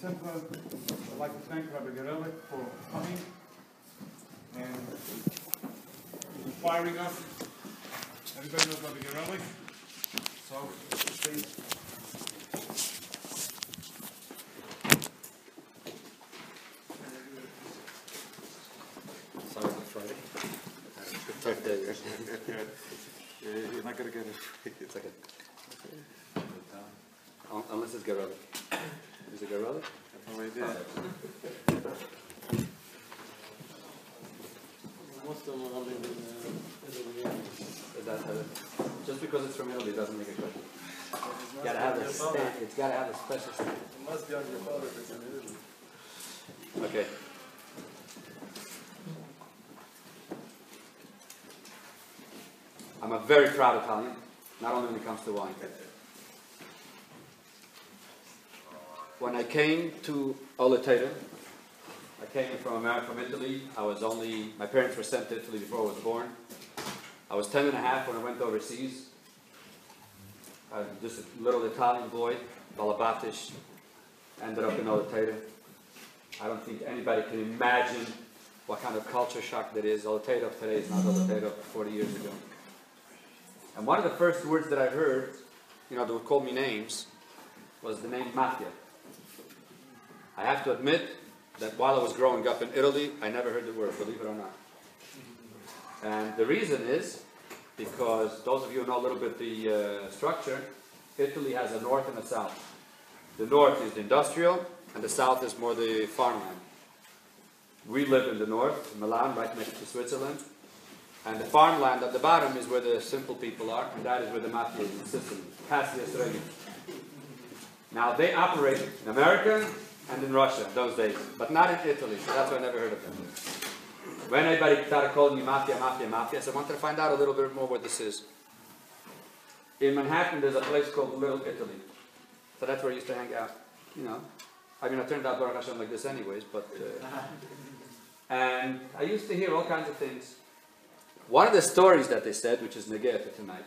simple, I'd like to thank Rabbi Gerelik for coming and inspiring us. Everybody knows Rabbi Gerelik, so please. Sorry for Friday. Tough day. You're not gonna get it. It's okay. Un- Unless it's Garelic. Is it Garelic? No idea. Most of them are living in, Is that, uh, just because it's from Italy doesn't make it good. It's gotta have a stamp, it's gotta have a special stamp. It must be on your father if it's in Italy. Okay. I'm a very proud Italian, not only when it comes to wine. When I came to Oloteta, I came from America, from Italy. I was only, my parents were sent to Italy before I was born. I was 10 and a half when I went overseas. I was just a little Italian boy, Balabatish, ended up in Oloteta. I don't think anybody can imagine what kind of culture shock that is. Oloteta of today is not Oloteta of 40 years ago. And one of the first words that I heard, you know, they would call me names, was the name mafia. I have to admit that while I was growing up in Italy, I never heard the word, believe it or not. And the reason is because those of you who know a little bit the uh, structure, Italy has a north and a south. The north is the industrial, and the south is more the farmland. We live in the north, Milan, right next to Switzerland. And the farmland at the bottom is where the simple people are, and that is where the mafia is in Sicily, Cassia Strega. Now they operate in America and in Russia those days, but not in Italy, so that's why I never heard of them. When anybody started calling me mafia, mafia, mafia, I said, I wanted to find out a little bit more what this is. In Manhattan, there's a place called Little Italy. So that's where I used to hang out, you know. I mean, I turned out Baruch Hashem like this anyways, but... Uh, and I used to hear all kinds of things. One of the stories that they said, which is Negeh for tonight,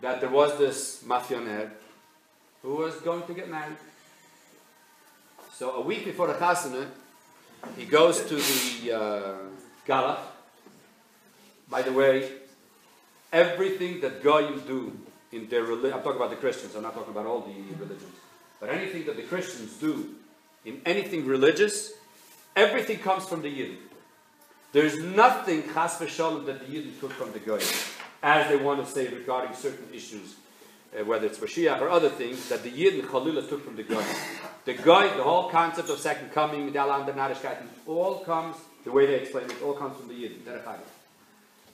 that there was this mafionaire who was going to get married. So a week before the chasana, he goes to the uh, gala. By the way, everything that Goyim do in their religion, I'm talking about the Christians, I'm not talking about all the religions, but anything that the Christians do in anything religious, everything comes from the Yidden. There's nothing chas v'shalom that the Yidden took from the Goyim, as they want to say regarding certain issues, uh, whether it's Mashiach or other things, that the Yidden Chalila took from the Goyim. The Goy, the whole concept of second coming, all comes, the way they explain it, all comes from the Yidden.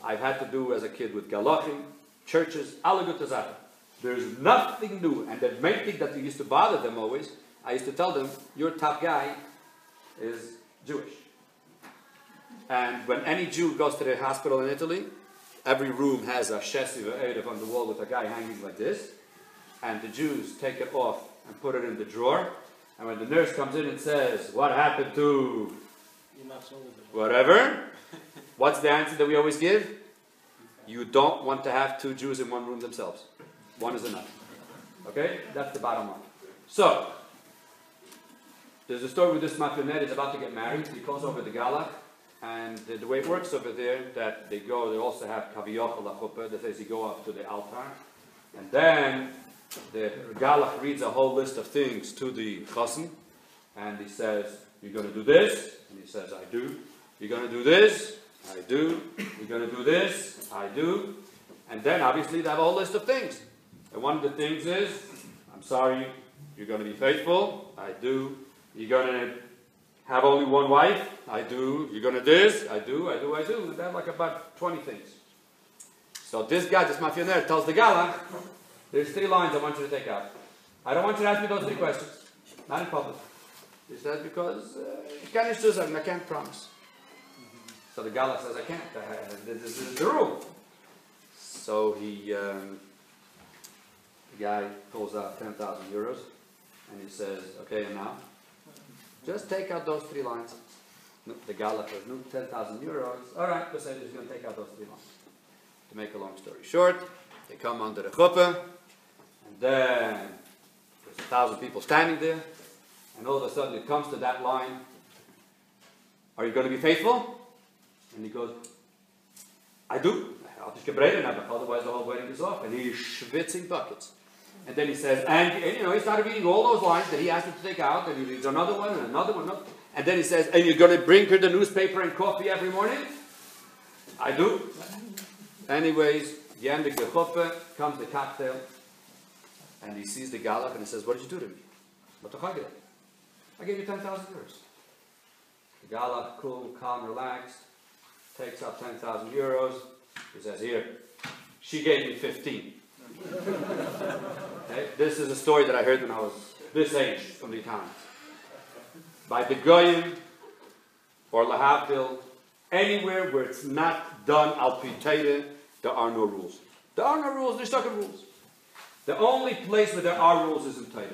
I've had to do as a kid with Galachim, churches, Alagutazata. There's nothing new. And the main thing that used to bother them always, I used to tell them, your top guy is Jewish. And when any Jew goes to the hospital in Italy, every room has a shesiv or erev on the wall with a guy hanging like this. And the Jews take it off and put it in the drawer. And when the nurse comes in and says, What happened to whatever? What's the answer that we always give? You don't want to have two Jews in one room themselves. One is enough. Okay? That's the bottom line. So, there's a story with this mafionet is about to get married. He calls over the gala. And the, the way it works over there, that they go, they also have kaviyot chuppah, that says you go up to the altar. And then the galach reads a whole list of things to the chassan. And he says, You're going to do this? And he says, I do. You're going to do this? I do. You're going to do this? I do. And then obviously they have a whole list of things. And one of the things is, I'm sorry, you're going to be faithful? I do. You're going to have only one wife? I do. You're going to do this? I do, I do, I do. Have like about 20 things. So this guy, this mafionaire, tells the gala, there's three lines I want you to take out. I don't want you to ask me those three questions. Not in public. He says, because uh, you and I can't promise. So the gala says, I can't. Uh, this is the rule. So he, um, the guy pulls out 10,000 euros and he says, okay, and now? Just take out those three lines. The no, 10,000 euros. All right, Beseder is going to take out those three lines. To make a long story short, they come under the chuppah, and then there's a thousand people standing there, And all of a sudden it comes to that line, are you going to be faithful? And he goes, I do. I'll Had ich gebrechen habe, otherwise the whole wedding is off. And he's schwitzing buckets. And then he says, and, and, you know, he started reading all those lines that he asked him to take out, and he reads another one and another one. another- And then he says, and you're going to bring her the newspaper and coffee every morning? I do. Anyways, of the chuppah, comes the cocktail, and he sees the galach and he says, what did you do to me? I gave you 10,000 euros. The galach, cool, calm, relaxed, takes out 10,000 euros. He says, here, she gave me 15. Okay? This is a story that I heard when I was this age from the Italians. By the Goyim or Lahavdil, anywhere where it's not done al Torah, there are no rules. There are no rules, there's stuck rules. The only place where there are rules is in Torah.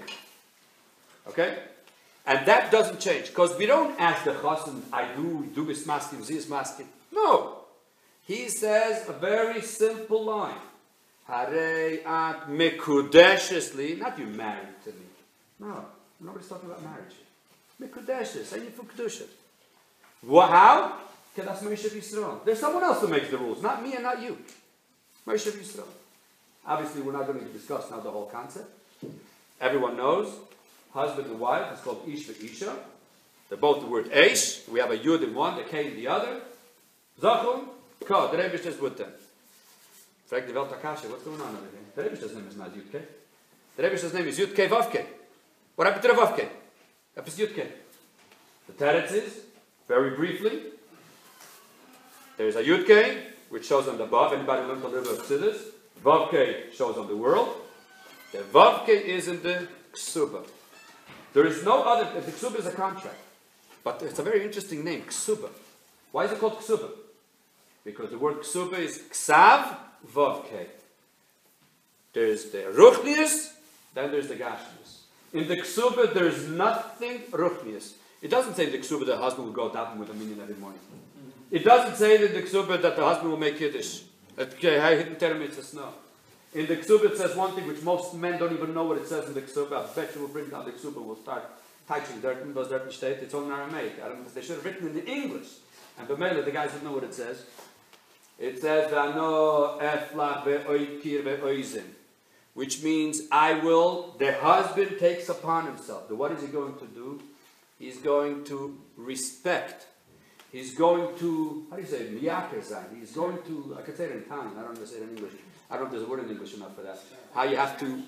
Okay? And that doesn't change. Because we don't ask the chassan, I do, do is masking, z masking. No. He says a very simple line. Hare at mekudeshesli, not you married to me. No, nobody's talking about marriage. Mekudeshes, Are you for kedusha. Well, how? That's Moshe Yisrael. There's someone else who makes the rules, not me and not you. Moshe Yisrael. Obviously, we're not going to discuss now the whole concept. Everyone knows, husband and wife is called Ish Isha. They're both the word Eish. We have a Yud in one, a K in the other. Zachum, Ka, the Rebbe is with them. The Welt Akasha, what's going on over here? The Rebbe's name is not Yudke. The Rebbe's name is Yudke Vavke. What happened to the Vavke? That was Yudke. The Teretz is, very briefly, there's a Yudke, which shows on the above. Anybody learned a little bit of Chassidus? Vavke shows on the world. The Vavke is in the Ksuba. There is no other, the Ksuba is a contract. But it's a very interesting name, Ksuba. Why is it called Ksuba? Because the word Ksuba is Ksav Vavke. There's the Ruchnius, then there's the Gashmius. In the Ksuba, there's nothing Ruchnius. It doesn't say in the Ksuba the husband will go daven with a minyan every morning. It doesn't say in the Ksuba that the husband will make Yiddish. Okay, I didn't tell him it's a snow. In the Ksuba it says one thing which most men don't even know what it says in the Ksuba. I bet you will bring down the Ksuba, we'll start typing dirt in those dirt state. It's all in Aramaic. I don't, they should have written in the English. And Bemela, the guys don't know what it says. It says, "V'ano eflach ve'oikir ve'oizin," which means I will. The husband takes upon himself. What is he going to do? He's going to respect. He's going to how do you say miyaker sein? He's going to. I can say it in Italian. I don't know how to say it in English. I don't know if there's a word in English enough for that. How you have to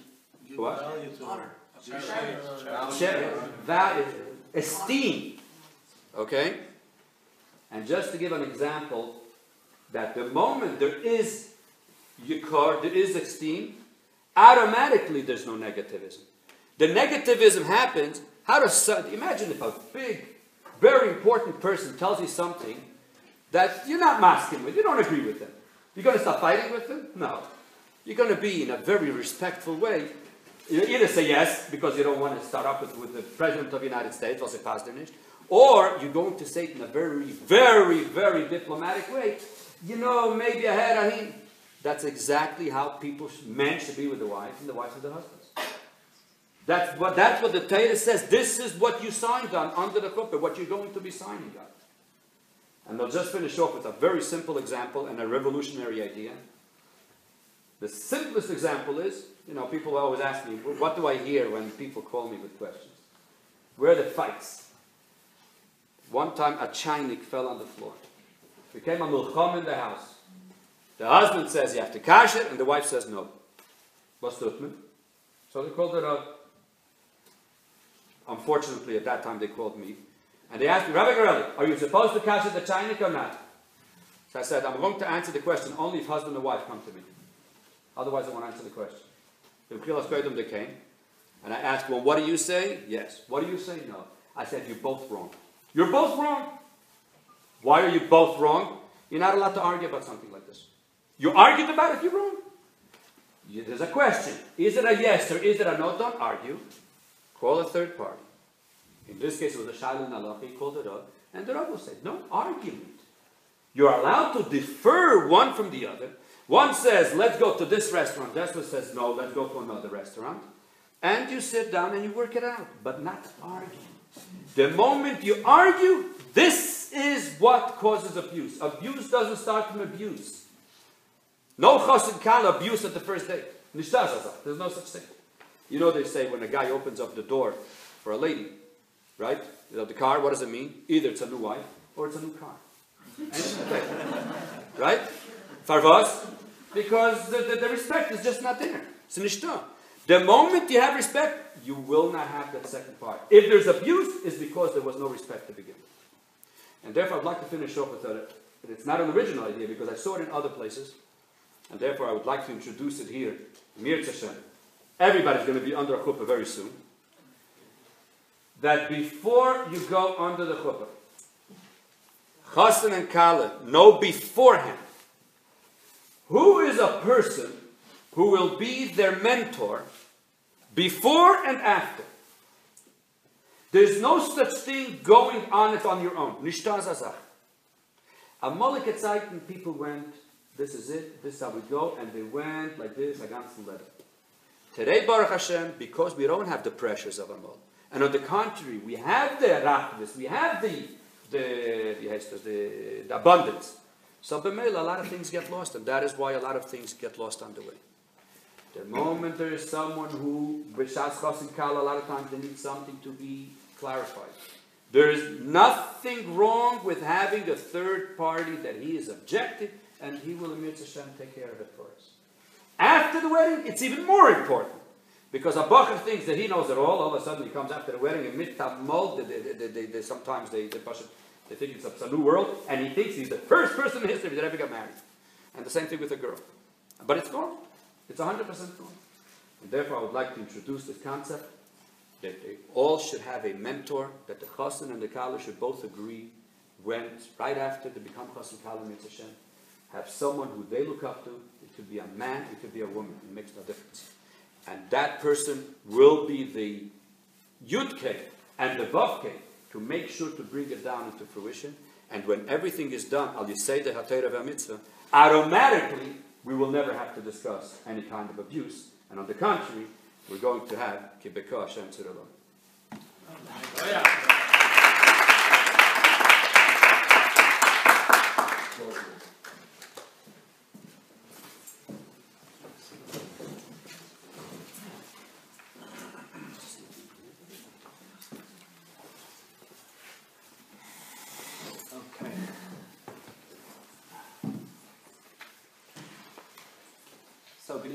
what? Honor. Share, value, esteem. Okay? And just to give an example, that the moment there is yikar, there is esteem, automatically there's no negativism. The negativism happens, how does, imagine if a big, very important person tells you something that you're not masking with, you don't agree with them. You're going to start fighting with them? No. You're going to be in a very respectful way. You either say yes because you don't want to start up with, with the President of the United States, it Pasternish, or you're going to say it in a very, very, very diplomatic way. You know, maybe I had a hint. That's exactly how people, men should be with the wives and the wives with the husbands. That's what, that's what the Torah says. This is what you signed on under the chuppah, what you're going to be signing on. And I'll just finish off with a very simple example and a revolutionary idea. The simplest example is, you know, people always ask me, what do I hear when people call me with questions? Where are the fights? One time a chinik fell on the floor. Became a milcham in the house. The husband says you have to cash it, and the wife says no. What's? So they called it up. Unfortunately, at that time they called me. And they asked me, Rabbi Garelli, are you supposed to cash it the chinik or not? So I said, I'm going to answer the question only if husband and wife come to me. Otherwise, I won't answer the question. The they came, and I asked, Well, what do you say? Yes. What do you say? No. I said, You're both wrong. You're both wrong. Why are you both wrong? You're not allowed to argue about something like this. You argued about it, you're wrong. There's a question. Is it a yes or is it a no? Don't argue. Call a third party. In this case, it was a Shailin. He called it up. And the Rabbi said, No argument. You're allowed to defer one from the other. One says, let's go to this restaurant. This one says, no, let's go to another restaurant. And you sit down and you work it out, but not argue. The moment you argue, this is what causes abuse. Abuse doesn't start from abuse. No chas and kala abuse at the first. Nishtazazah. There's no such thing. You know they say when a guy opens up the door for a lady, right? You know, the car, what does it mean? Either it's a new wife or it's a new car. right? Farvas? Because the, the, the, respect is just not there. It's nishta. The moment you have respect, you will not have that second part. If there's abuse, it's because there was no respect to begin with. And therefore, I'd like to finish off with that. It's not an original idea because I saw it in other places. And therefore, I would like to introduce it here. Mir Hashem. Everybody's going to be under a chuppah very soon. That before you go under the chuppah, Chassan and Kala know beforehand who is a person who will be their mentor before and after. There's no such thing going on it on your own. Nishtazazach. Amalek Zeiten, people went, this is it, this is how we go, and they went like this, against the letter. Today, Baruch Hashem, because we don't have the pressures of Amal, and on the contrary, we have the rachvis, we have the the, the, the abundance. So b'meil, a lot of things get lost, and that is why a lot of things get lost on the way. The moment there is someone who, b'shas chasim kal, a lot of times they need something to be clarified. There is nothing wrong with having a third party that he is objective, and he will, Amir Hashem, take care of it for us. After the wedding, it's even more important. Because a bacher thinks that he knows it all. All of a sudden, he comes after the wedding and mitamol. They, they, they, sometimes they, they, they think it's a new world, and he thinks he's the first person in history that ever got married. And the same thing with a girl. But it's gone. It's 100% gone. And therefore, I would like to introduce this concept that they all should have a mentor, that the chassan and the kala should both agree when, right after they become chassan kala Hashem, have someone who they look up to. It could be a man, it could be a woman. It makes no difference. And that person will be the Yudke and the Vavke to make sure to bring it down into fruition. And when everything is done, al say the Hatera mitzvah, automatically we will never have to discuss any kind of abuse. And on the contrary, we're going to have Kibeka Hashem Oh, yeah.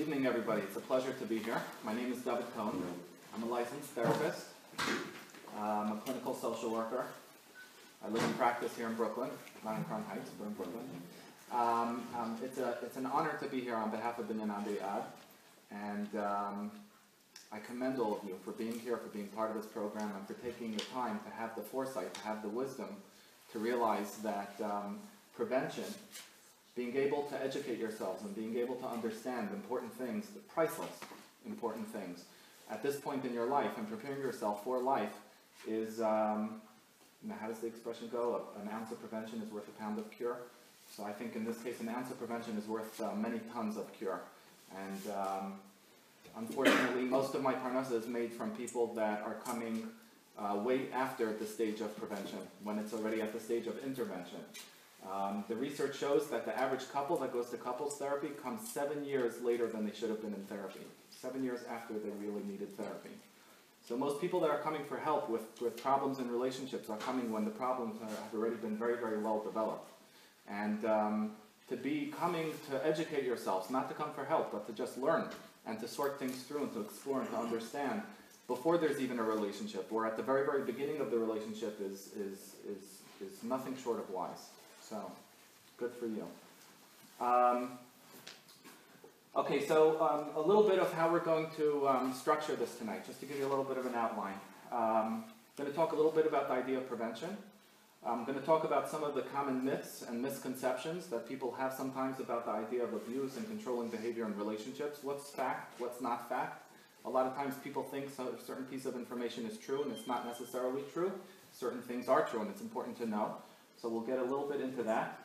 evening, everybody. It's a pleasure to be here. My name is David Kohn. I'm a licensed therapist. I'm a clinical social worker. I live and practice here in Brooklyn, not in Crown Heights, but in Brooklyn. Um, um, it's, a, it's an honor to be here on behalf of Binyan Ad, and um, I commend all of you for being here, for being part of this program, and for taking the time to have the foresight, to have the wisdom to realize that um, prevention being able to educate yourselves and being able to understand important things, the priceless important things, at this point in your life and preparing yourself for life is, um, how does the expression go? An ounce of prevention is worth a pound of cure. So I think in this case, an ounce of prevention is worth uh, many tons of cure. And um, unfortunately, most of my parnasa is made from people that are coming uh, way after the stage of prevention, when it's already at the stage of intervention. Um, the research shows that the average couple that goes to couples therapy comes seven years later than they should have been in therapy. Seven years after they really needed therapy. So most people that are coming for help with, with problems in relationships are coming when the problems have already been very, very well developed. And um, to be coming to educate yourselves, not to come for help, but to just learn and to sort things through and to explore and to understand before there's even a relationship or at the very, very beginning of the relationship is, is, is, is nothing short of wise. So, good for you. Um, okay, so um, a little bit of how we're going to um, structure this tonight, just to give you a little bit of an outline. I'm going to talk a little bit about the idea of prevention. I'm going to talk about some of the common myths and misconceptions that people have sometimes about the idea of abuse and controlling behavior in relationships. What's fact, what's not fact. A lot of times people think so, a certain piece of information is true and it's not necessarily true. Certain things are true and it's important to know. So we'll get a little bit into that.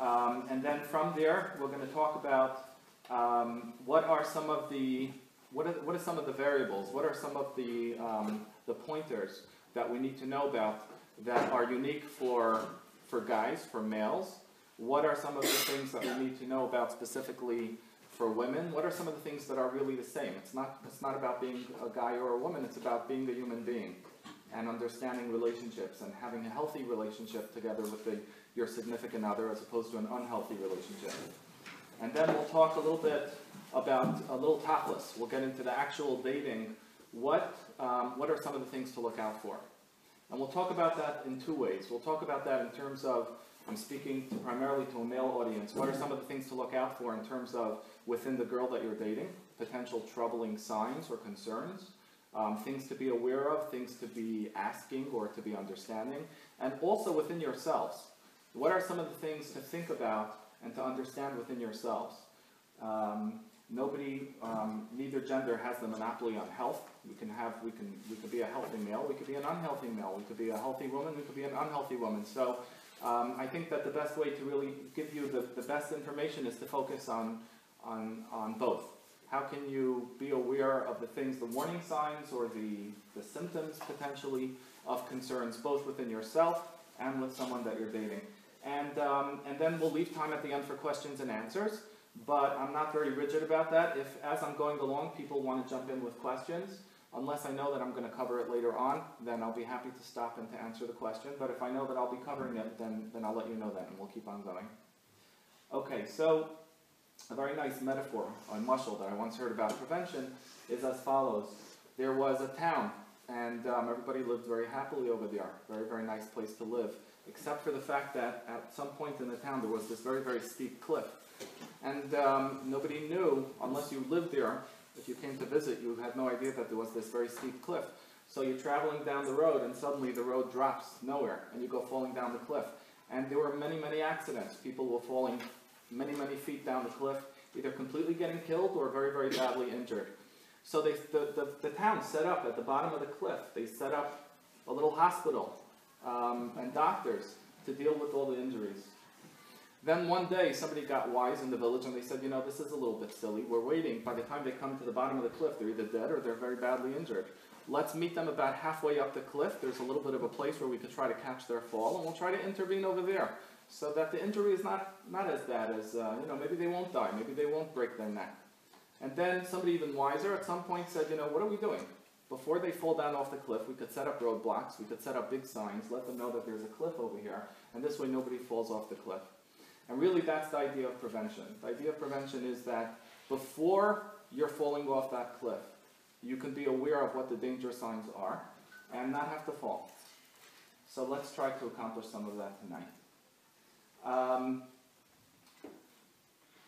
Um, and then from there, we're going to talk about um, what are some of the what are, what are some of the variables? What are some of the um, the pointers that we need to know about that are unique for, for guys, for males? What are some of the things that we need to know about specifically for women? What are some of the things that are really the same? It's not, it's not about being a guy or a woman, it's about being a human being and understanding relationships and having a healthy relationship together with the, your significant other as opposed to an unhealthy relationship. And then we'll talk a little bit about a little topless. We'll get into the actual dating. What, um, what are some of the things to look out for? And we'll talk about that in two ways. We'll talk about that in terms of, I'm speaking to primarily to a male audience. What are some of the things to look out for in terms of within the girl that you're dating? Potential troubling signs or concerns um, things to be aware of, things to be asking or to be understanding, and also within yourselves. What are some of the things to think about and to understand within yourselves? Um, nobody, um, neither gender has the monopoly on health. We can have, we can, we could be a healthy male, we could be an unhealthy male, we could be a healthy woman, we could be an unhealthy woman. So um, I think that the best way to really give you the, the best information is to focus on, on, on both. How can you be aware of the things, the warning signs or the, the symptoms potentially of concerns, both within yourself and with someone that you're dating? And, um, and then we'll leave time at the end for questions and answers, but I'm not very rigid about that. If, as I'm going along, people want to jump in with questions, unless I know that I'm going to cover it later on, then I'll be happy to stop and to answer the question. But if I know that I'll be covering it, then, then I'll let you know that and we'll keep on going. Okay, so a very nice metaphor on mushal that I once heard about prevention is as follows. There was a town, and um, everybody lived very happily over there. Very, very nice place to live, except for the fact that at some point in the town there was this very, very steep cliff. And um, nobody knew, unless you lived there, if you came to visit, you had no idea that there was this very steep cliff. So you're traveling down the road, and suddenly the road drops nowhere, and you go falling down the cliff. And there were many, many accidents. People were falling many, many feet down the cliff, either completely getting killed or very, very badly injured. So they, the, the, the town set up at the bottom of the cliff, they set up a little hospital um, and doctors to deal with all the injuries. Then one day, somebody got wise in the village and they said, you know, this is a little bit silly. We're waiting. By the time they come to the bottom of the cliff, they're either dead or they're very badly injured. Let's meet them about halfway up the cliff. There's a little bit of a place where we could try to catch their fall, and we'll try to intervene over there so that the injury is not, not as bad as, uh, you know, maybe they won't die, maybe they won't break their neck. And then somebody even wiser at some point said, you know, what are we doing? Before they fall down off the cliff, we could set up roadblocks, we could set up big signs, let them know that there's a cliff over here, and this way nobody falls off the cliff. And really that's the idea of prevention. The idea of prevention is that before you're falling off that cliff, you can be aware of what the danger signs are and not have to fall. So let's try to accomplish some of that tonight. Um,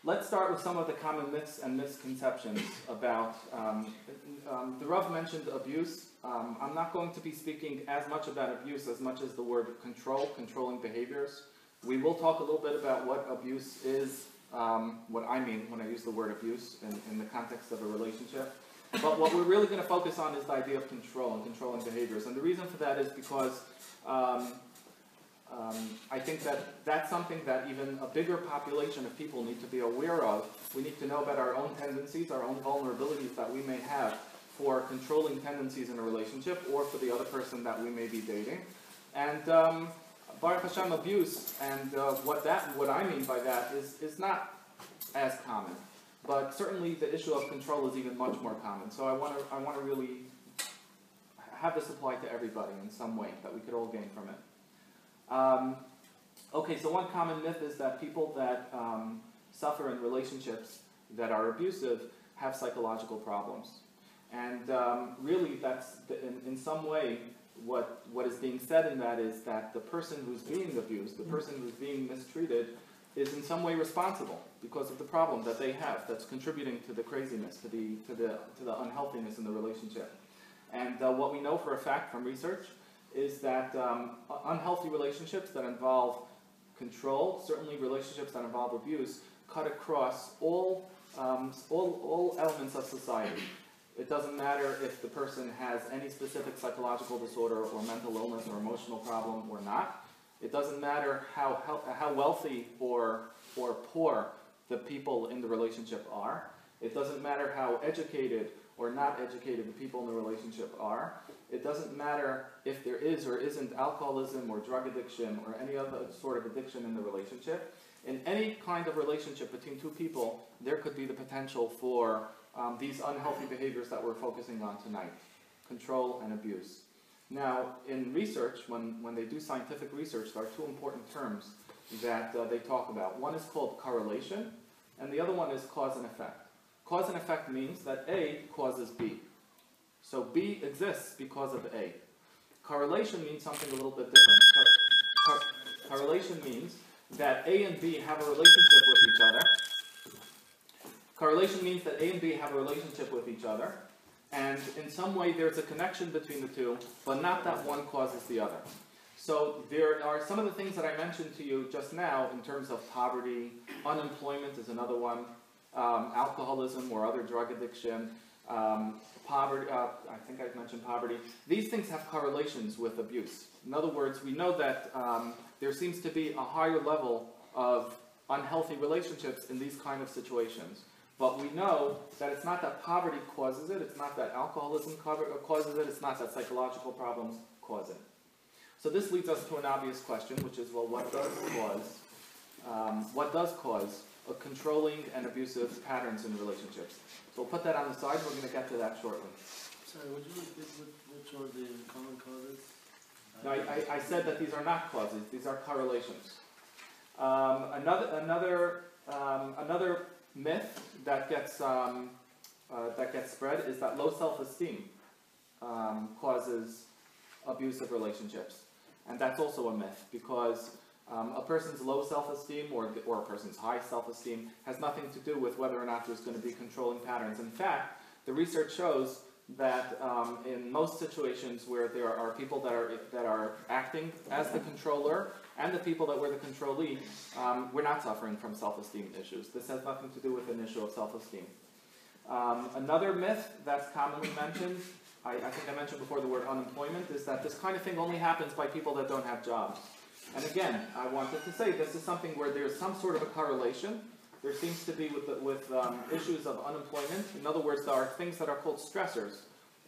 let's start with some of the common myths and misconceptions about. Um, um, the Rav mentioned abuse. Um, I'm not going to be speaking as much about abuse as much as the word control, controlling behaviors. We will talk a little bit about what abuse is, um, what I mean when I use the word abuse in, in the context of a relationship. But what we're really going to focus on is the idea of control and controlling behaviors. And the reason for that is because um, um, I think that that's something that even a bigger population of people need to be aware of. We need to know about our own tendencies, our own vulnerabilities that we may have for controlling tendencies in a relationship or for the other person that we may be dating. And um, Baruch Hashem abuse and uh, what that what I mean by that is is not as common, but certainly the issue of control is even much more common. So I want to I want to really have this apply to everybody in some way that we could all gain from it. Um, okay, so one common myth is that people that um, suffer in relationships that are abusive have psychological problems. And um, really, that's the, in, in some way what, what is being said in that is that the person who's being abused, the person who's being mistreated, is in some way responsible because of the problem that they have that's contributing to the craziness, to the, to the, to the unhealthiness in the relationship. And uh, what we know for a fact from research is that um, unhealthy relationships that involve control, certainly relationships that involve abuse, cut across all, um, all, all elements of society. It doesn't matter if the person has any specific psychological disorder or mental illness or emotional problem or not. It doesn't matter how, how, how wealthy or, or poor the people in the relationship are. It doesn't matter how educated or not educated the people in the relationship are. It doesn't matter if there is or isn't alcoholism or drug addiction or any other sort of addiction in the relationship. In any kind of relationship between two people, there could be the potential for um, these unhealthy behaviors that we're focusing on tonight control and abuse. Now, in research, when, when they do scientific research, there are two important terms that uh, they talk about. One is called correlation, and the other one is cause and effect. Cause and effect means that A causes B. So B exists because of A. Correlation means something a little bit different. Cor- cor- correlation means that A and B have a relationship with each other. Correlation means that A and B have a relationship with each other, and in some way there's a connection between the two, but not that one causes the other. So there are some of the things that I mentioned to you just now in terms of poverty, unemployment is another one, um, alcoholism or other drug addiction, um, poverty, uh, I think I've mentioned poverty. These things have correlations with abuse. In other words, we know that um, there seems to be a higher level of unhealthy relationships in these kind of situations. But we know that it's not that poverty causes it, it's not that alcoholism causes it, it's not that psychological problems cause it. So this leads us to an obvious question, which is, well, what does cause, um, what does cause controlling and abusive patterns in relationships? So we'll put that on the side. We're going to get to that shortly. Sorry, would you repeat what, which are the common causes? Now, I, I, I said that these are not causes; these are correlations. Um, another another um, another myth that gets um, uh, that gets spread is that low self-esteem um, causes abusive relationships, and that's also a myth because um, a person's low self-esteem or, or a person's high self-esteem has nothing to do with whether or not there's going to be controlling patterns. In fact, the research shows that um, in most situations where there are people that are that are acting as the controller and the people that were the controllee, um, we're not suffering from self-esteem issues. This has nothing to do with an issue of self-esteem. Um, another myth that's commonly mentioned, I, I think I mentioned before the word unemployment, is that this kind of thing only happens by people that don't have jobs. And again, I wanted to say this is something where there's some sort of a correlation. There seems to be with, the, with um, issues of unemployment. In other words, there are things that are called stressors.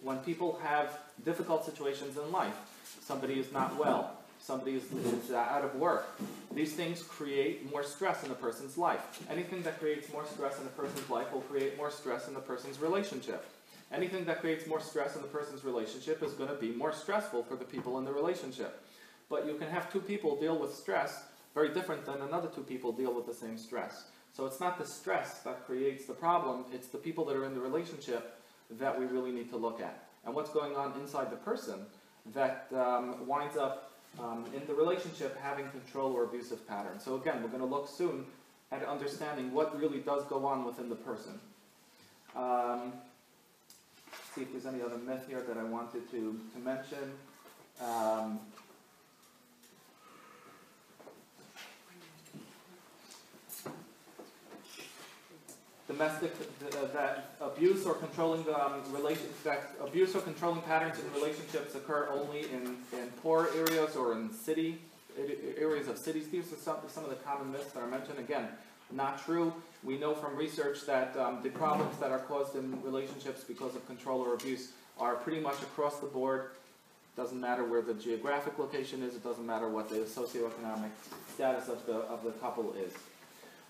When people have difficult situations in life, somebody is not well, somebody is, is out of work, these things create more stress in a person's life. Anything that creates more stress in a person's life will create more stress in the person's relationship. Anything that creates more stress in the person's relationship is going to be more stressful for the people in the relationship. But you can have two people deal with stress very different than another two people deal with the same stress. So it's not the stress that creates the problem, it's the people that are in the relationship that we really need to look at. And what's going on inside the person that um, winds up um, in the relationship having control or abusive patterns. So again, we're going to look soon at understanding what really does go on within the person. Um, see if there's any other myth here that I wanted to, to mention. Um, domestic uh, that abuse or controlling um, that abuse or controlling patterns in relationships occur only in, in poor areas or in city areas of cities. These are some, some of the common myths that are mentioned. Again, not true. We know from research that um, the problems that are caused in relationships because of control or abuse are pretty much across the board. Doesn't matter where the geographic location is. It doesn't matter what the socioeconomic status of the of the couple is.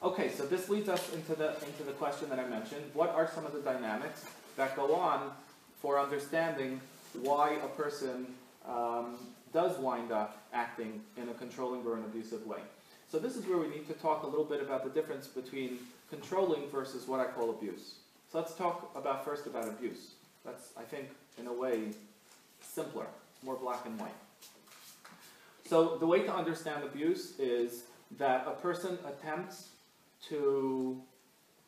Okay, so this leads us into the, into the question that I mentioned. What are some of the dynamics that go on for understanding why a person um, does wind up acting in a controlling or an abusive way? So this is where we need to talk a little bit about the difference between controlling versus what I call abuse. So let's talk about first about abuse. That's, I think, in a way, simpler, more black and white. So the way to understand abuse is that a person attempts to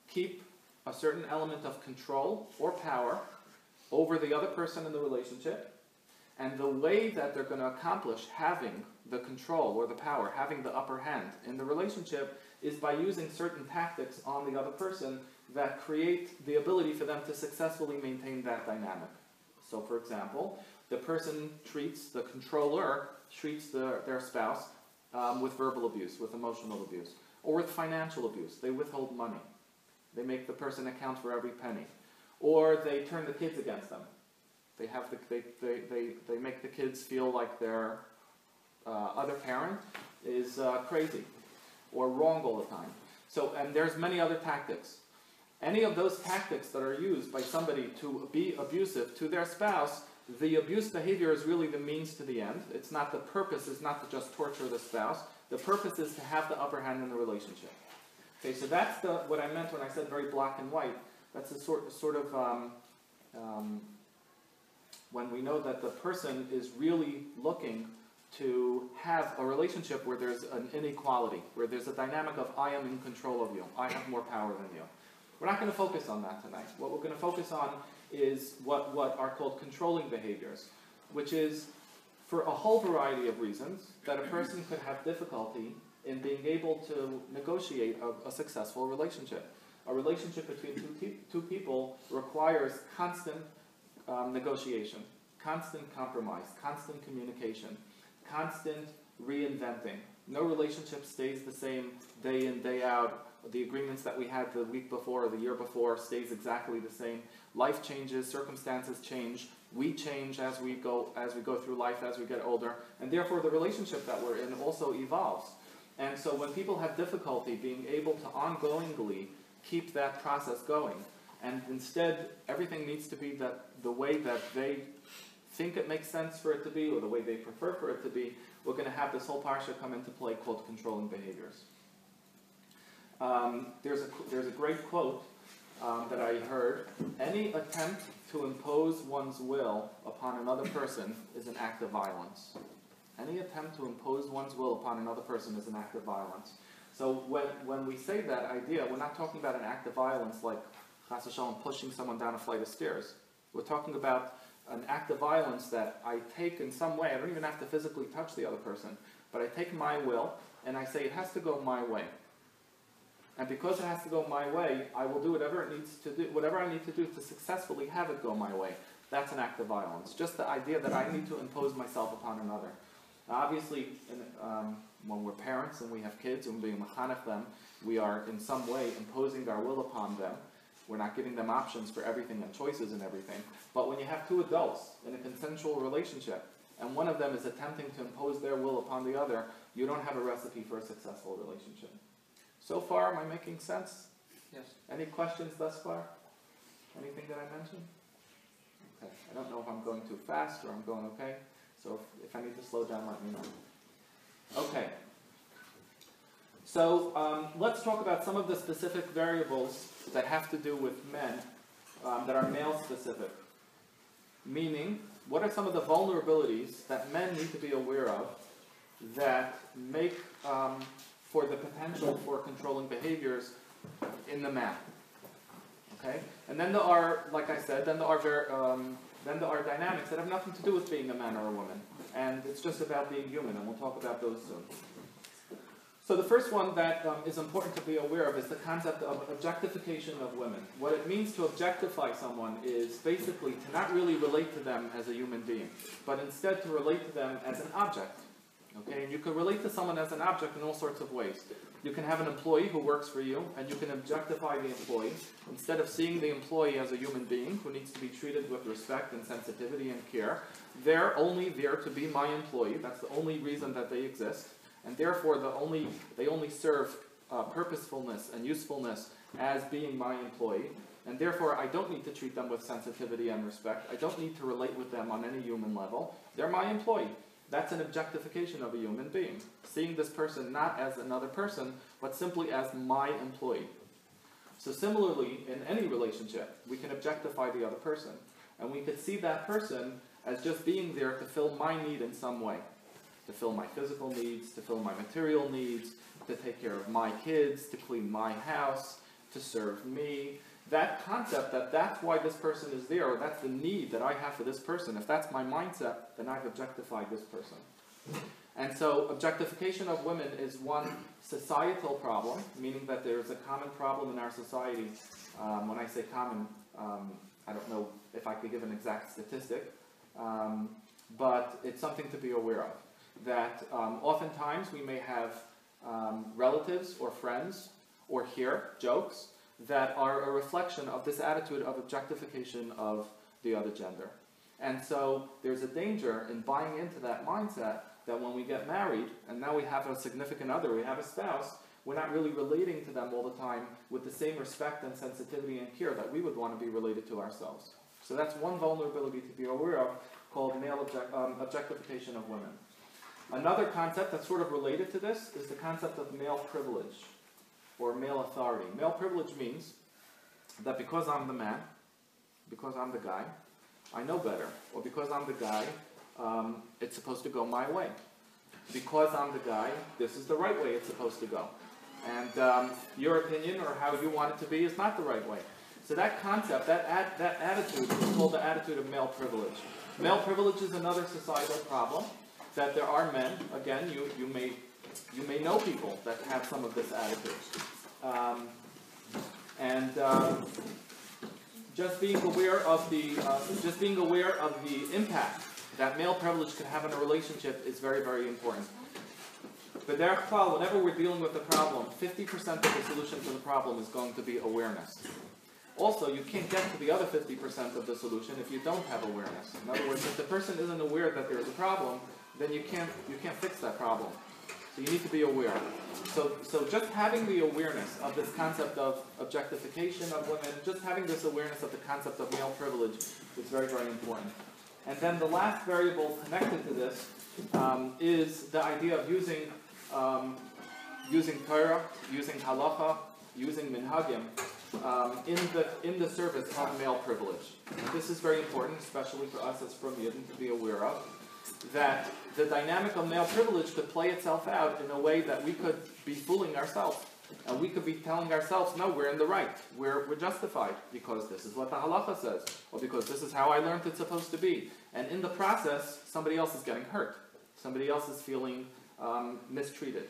keep a certain element of control or power over the other person in the relationship. And the way that they're going to accomplish having the control or the power, having the upper hand in the relationship, is by using certain tactics on the other person that create the ability for them to successfully maintain that dynamic. So, for example, the person treats, the controller treats the, their spouse um, with verbal abuse, with emotional abuse or with financial abuse. They withhold money. They make the person account for every penny. Or they turn the kids against them. They, have the, they, they, they, they make the kids feel like their uh, other parent is uh, crazy or wrong all the time. So, and there's many other tactics. Any of those tactics that are used by somebody to be abusive to their spouse, the abuse behavior is really the means to the end. It's not the purpose it's not to just torture the spouse. The purpose is to have the upper hand in the relationship. Okay, so that's the what I meant when I said very black and white. That's the sort sort of um, um, when we know that the person is really looking to have a relationship where there's an inequality, where there's a dynamic of I am in control of you, I have more power than you. We're not going to focus on that tonight. What we're going to focus on is what, what are called controlling behaviors, which is for a whole variety of reasons that a person could have difficulty in being able to negotiate a, a successful relationship. A relationship between two, te- two people requires constant um, negotiation, constant compromise, constant communication, constant reinventing. No relationship stays the same day in, day out. The agreements that we had the week before or the year before stays exactly the same. Life changes, circumstances change. We change as we go as we go through life as we get older, and therefore the relationship that we're in also evolves. And so when people have difficulty being able to ongoingly keep that process going, and instead everything needs to be that the way that they think it makes sense for it to be, or the way they prefer for it to be, we're going to have this whole parsha come into play called controlling behaviors. Um, there's, a, there's a great quote um, that I heard. Any attempt to impose one's will upon another person is an act of violence. Any attempt to impose one's will upon another person is an act of violence. So when, when we say that idea, we're not talking about an act of violence like v'shalom, pushing someone down a flight of stairs. We're talking about an act of violence that I take in some way. I don't even have to physically touch the other person, but I take my will and I say it has to go my way. And because it has to go my way, I will do whatever it needs to do, whatever I need to do to successfully have it go my way. That's an act of violence. Just the idea that I need to impose myself upon another. Now, obviously, um, when we're parents and we have kids and we're being mechanech them, we are in some way imposing our will upon them. We're not giving them options for everything and choices and everything. But when you have two adults in a consensual relationship, and one of them is attempting to impose their will upon the other, you don't have a recipe for a successful relationship. So far, am I making sense? Yes. Any questions thus far? Anything that I mentioned? Okay. I don't know if I'm going too fast or I'm going okay. So if, if I need to slow down, let me know. Okay. So um, let's talk about some of the specific variables that have to do with men um, that are male specific. Meaning, what are some of the vulnerabilities that men need to be aware of that make um, for the potential for controlling behaviors in the man? Okay, and then there are, like I said, then there are ver- um, then there are dynamics that have nothing to do with being a man or a woman, and it's just about being human, and we'll talk about those soon. So the first one that um, is important to be aware of is the concept of objectification of women. What it means to objectify someone is basically to not really relate to them as a human being, but instead to relate to them as an object. Okay, and you can relate to someone as an object in all sorts of ways. You can have an employee who works for you, and you can objectify the employee. Instead of seeing the employee as a human being who needs to be treated with respect and sensitivity and care, they're only there to be my employee. That's the only reason that they exist and therefore the only, they only serve uh, purposefulness and usefulness as being my employee, and therefore I don't need to treat them with sensitivity and respect. I don't need to relate with them on any human level. They're my employee. That's an objectification of a human being. Seeing this person not as another person, but simply as my employee. So similarly, in any relationship, we can objectify the other person. And we could see that person as just being there to fill my need in some way to fill my physical needs, to fill my material needs, to take care of my kids, to clean my house, to serve me. That concept that that's why this person is there, or that's the need that I have for this person, if that's my mindset, then I've objectified this person. And so, objectification of women is one societal problem, meaning that there's a common problem in our society. Um, when I say common, um, I don't know if I could give an exact statistic, um, but it's something to be aware of that um, oftentimes we may have um, relatives or friends or hear jokes that are a reflection of this attitude of objectification of the other gender. And so there's a danger in buying into that mindset that when we get married and now we have a significant other, we have a spouse, we're not really relating to them all the time with the same respect and sensitivity and care that we would want to be related to ourselves. So that's one vulnerability to be aware of called male object, um, objectification of women. Another concept that's sort of related to this is the concept of male privilege or male authority. Male privilege means that because I'm the man, because I'm the guy, I know better. Or because I'm the guy, um, it's supposed to go my way. Because I'm the guy, this is the right way it's supposed to go. And um, your opinion or how you want it to be is not the right way. So that concept, that, ad, that attitude is called the attitude of male privilege. Male privilege is another societal problem that there are men, again, you, you, may, you may know people that have some of this attitude. Um, and um, just being aware of the uh, just being aware of the impact that male privilege can have in a relationship is very, very important. But therefore, whenever we're dealing with a problem, 50% of the solution to the problem is going to be awareness. Also, you can't get to the other 50% of the solution if you don't have awareness. In other words, if the person isn't aware that there's a problem, then you can't, you can't fix that problem. So you need to be aware. So, so just having the awareness of this concept of objectification of women, just having this awareness of the concept of male privilege is very, very important. And then the last variable connected to this um, is the idea of using, um, using Torah, using halacha, using minhagim um, in, the, in the service of male privilege. This is very important, especially for us as frum to be aware of, that the dynamic of male privilege could play itself out in a way that we could be fooling ourselves. And we could be telling ourselves, no, we're in the right. We're, we're justified because this is what the halacha says, or because this is how I learned it's supposed to be. And in the process, somebody else is getting hurt. Somebody else is feeling um, mistreated.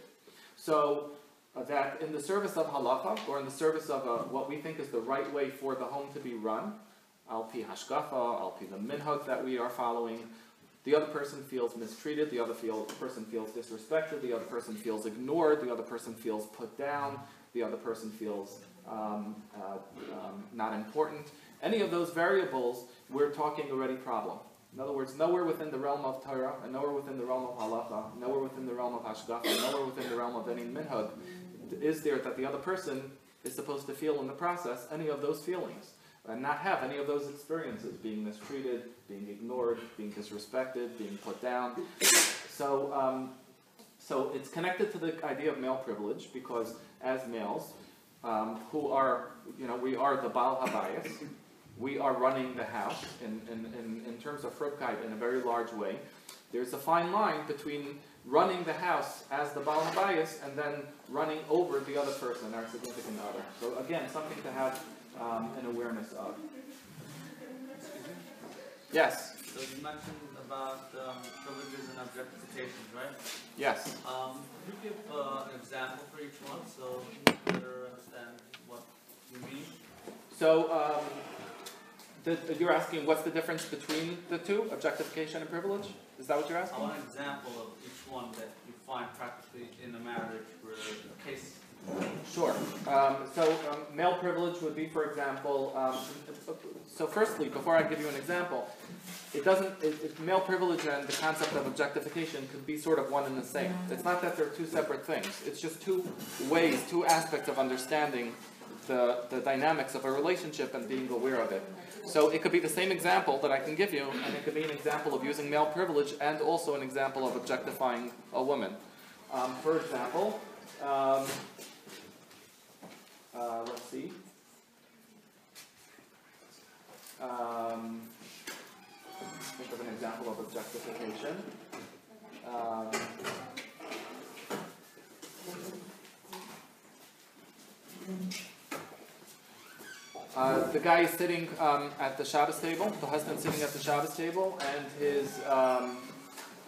So uh, that in the service of halacha, or in the service of uh, what we think is the right way for the home to be run, al pi hashkafa, al pi the minhag that we are following, the other person feels mistreated, the other feel, person feels disrespected, the other person feels ignored, the other person feels put down, the other person feels um, uh, um, not important. Any of those variables, we're talking already problem. In other words, nowhere within the realm of Torah, and nowhere within the realm of halacha, nowhere within the realm of hashgacha, nowhere within the realm of any minhag, is there that the other person is supposed to feel in the process any of those feelings and not have any of those experiences being mistreated, being ignored, being disrespected, being put down. So, um, so it's connected to the idea of male privilege because as males, um, who are, you know, we are the Baal Habayis, we are running the house in, in, in, in terms of Frumkeit in a very large way. There's a fine line between running the house as the Baal Habayis and then running over the other person, our significant other. So again, something to have um, an awareness of. Yes, So you mentioned about um, privileges and objectifications, right? yes. Um, could you give uh, an example for each one so we can better understand what you mean? So um, the, you're asking what's the difference between the two, objectification and privilege? Is that what you're asking? I want an example of each one that you find practically in a marriage where a case. Sure. Um, so um, male privilege would be, for example, um, so firstly, before I give you an example, it doesn't, it, it, male privilege and the concept of objectification could be sort of one and the same. It's not that they're two separate things. It's just two ways, two aspects of understanding the, the dynamics of a relationship and being aware of it. So it could be the same example that I can give you, and it could be an example of using male privilege and also an example of objectifying a woman. Um, for example, um, uh, let's see. Um, think of an example of objectification. Um, uh, the guy is sitting um, at the Shabbos table. The husband sitting at the Shabbos table, and his um,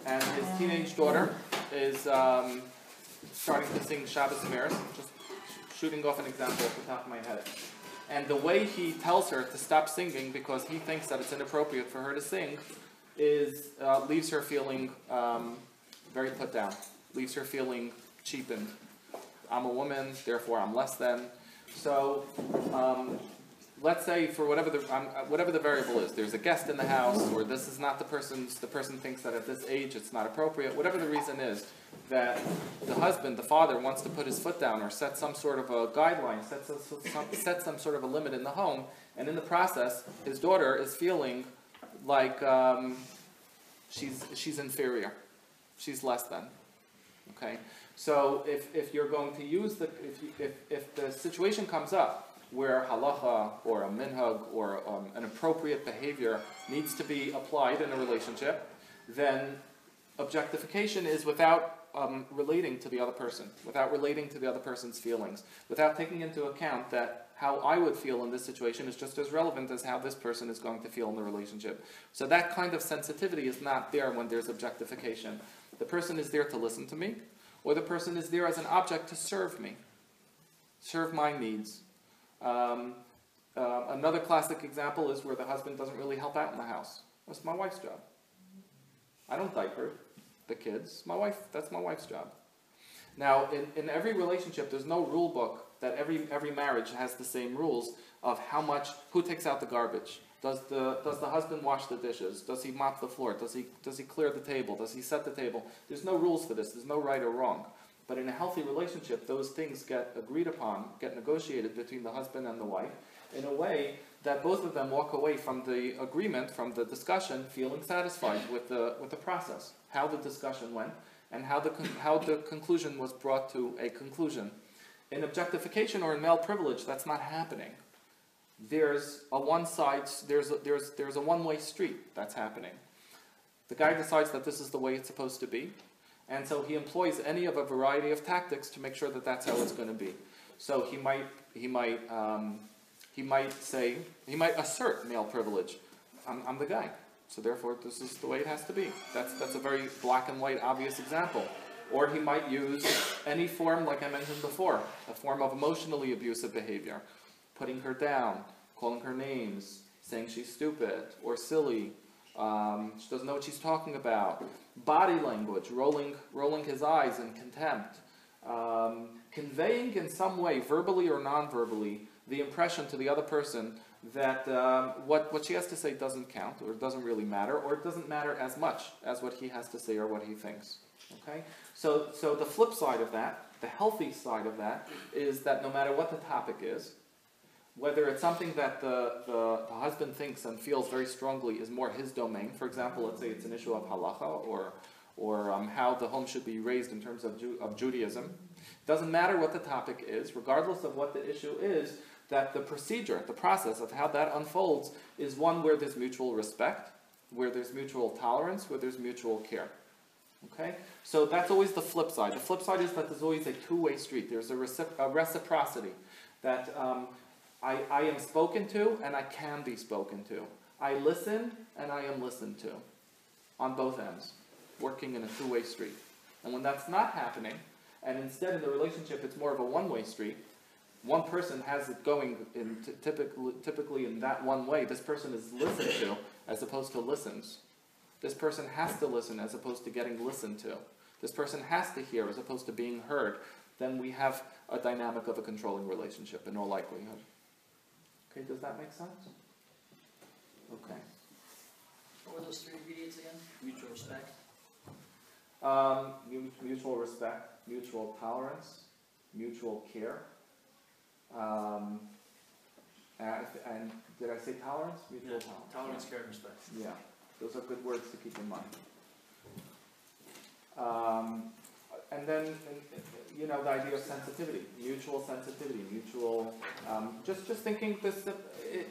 and his teenage daughter is um, starting to sing Shabbos Meres. Just shooting off an example off the top of my head. And the way he tells her to stop singing because he thinks that it's inappropriate for her to sing is uh, leaves her feeling um, very put down, leaves her feeling cheapened. I'm a woman, therefore I'm less than. So, um, let's say for whatever the, um, uh, whatever the variable is, there's a guest in the house, or this is not the person's, the person thinks that at this age it's not appropriate, whatever the reason is, that the husband, the father, wants to put his foot down or set some sort of a guideline, set some, set some sort of a limit in the home, and in the process, his daughter is feeling like um, she's, she's inferior, she's less than. Okay? So if, if you're going to use the, if, you, if, if the situation comes up where halacha or a minhag or um, an appropriate behavior needs to be applied in a relationship, then objectification is without um, relating to the other person, without relating to the other person's feelings, without taking into account that how I would feel in this situation is just as relevant as how this person is going to feel in the relationship. So that kind of sensitivity is not there when there's objectification. The person is there to listen to me, or the person is there as an object to serve me, serve my needs. Um, uh, another classic example is where the husband doesn't really help out in the house. That's my wife's job. I don't diaper the kids. My wife, that's my wife's job. Now, in, in every relationship, there's no rule book that every, every marriage has the same rules of how much, who takes out the garbage. Does the, does the husband wash the dishes? Does he mop the floor? Does he, does he clear the table? Does he set the table? There's no rules for this. There's no right or wrong. But in a healthy relationship, those things get agreed upon, get negotiated between the husband and the wife in a way that both of them walk away from the agreement, from the discussion, feeling satisfied with the, with the process, how the discussion went, and how the, con- how the conclusion was brought to a conclusion. In objectification or in male privilege, that's not happening. There's a one side, there's a, there's, there's a one way street that's happening. The guy decides that this is the way it's supposed to be, and so he employs any of a variety of tactics to make sure that that's how it's going to be. So he might, he might, um, he might say, he might assert male privilege. I'm, I'm the guy, so therefore this is the way it has to be. That's, that's a very black and white obvious example. Or he might use any form, like I mentioned before, a form of emotionally abusive behavior. Putting her down, calling her names, saying she's stupid or silly, um, she doesn't know what she's talking about. Body language, rolling, rolling his eyes in contempt. Um, conveying in some way, verbally or non verbally, the impression to the other person that um, what, what she has to say doesn't count or doesn't really matter or it doesn't matter as much as what he has to say or what he thinks. Okay? So, so the flip side of that, the healthy side of that, is that no matter what the topic is, whether it's something that the, the, the, husband thinks and feels very strongly is more his domain, for example, let's say it's an issue of halacha or, or um, how the home should be raised in terms of, Ju- of Judaism, it doesn't matter what the topic is, regardless of what the issue is, that the procedure, the process of how that unfolds is one where there's mutual respect, where there's mutual tolerance, where there's mutual care. Okay? So that's always the flip side. The flip side is that there's always a two way street, there's a, recip- a reciprocity. That um, I, I am spoken to and I can be spoken to. I listen and I am listened to on both ends, working in a two way street. And when that's not happening, and instead in the relationship it's more of a one way street, one person has it going in t- typically, typically in that one way. This person is listened to as opposed to listens. This person has to listen as opposed to getting listened to. This person has to hear as opposed to being heard. Then we have a dynamic of a controlling relationship in all likelihood. Okay, does that make sense? Okay. What were those three ingredients again? Mutual respect. Um, mutual respect, mutual tolerance, mutual care. Um, and, and did I say tolerance? Mutual Yeah, tolerance. Tolerance, care, and respect. Yeah, those are good words to keep in mind. Um, and then, you know, the idea of sensitivity, mutual sensitivity, mutual, um, just, just thinking this,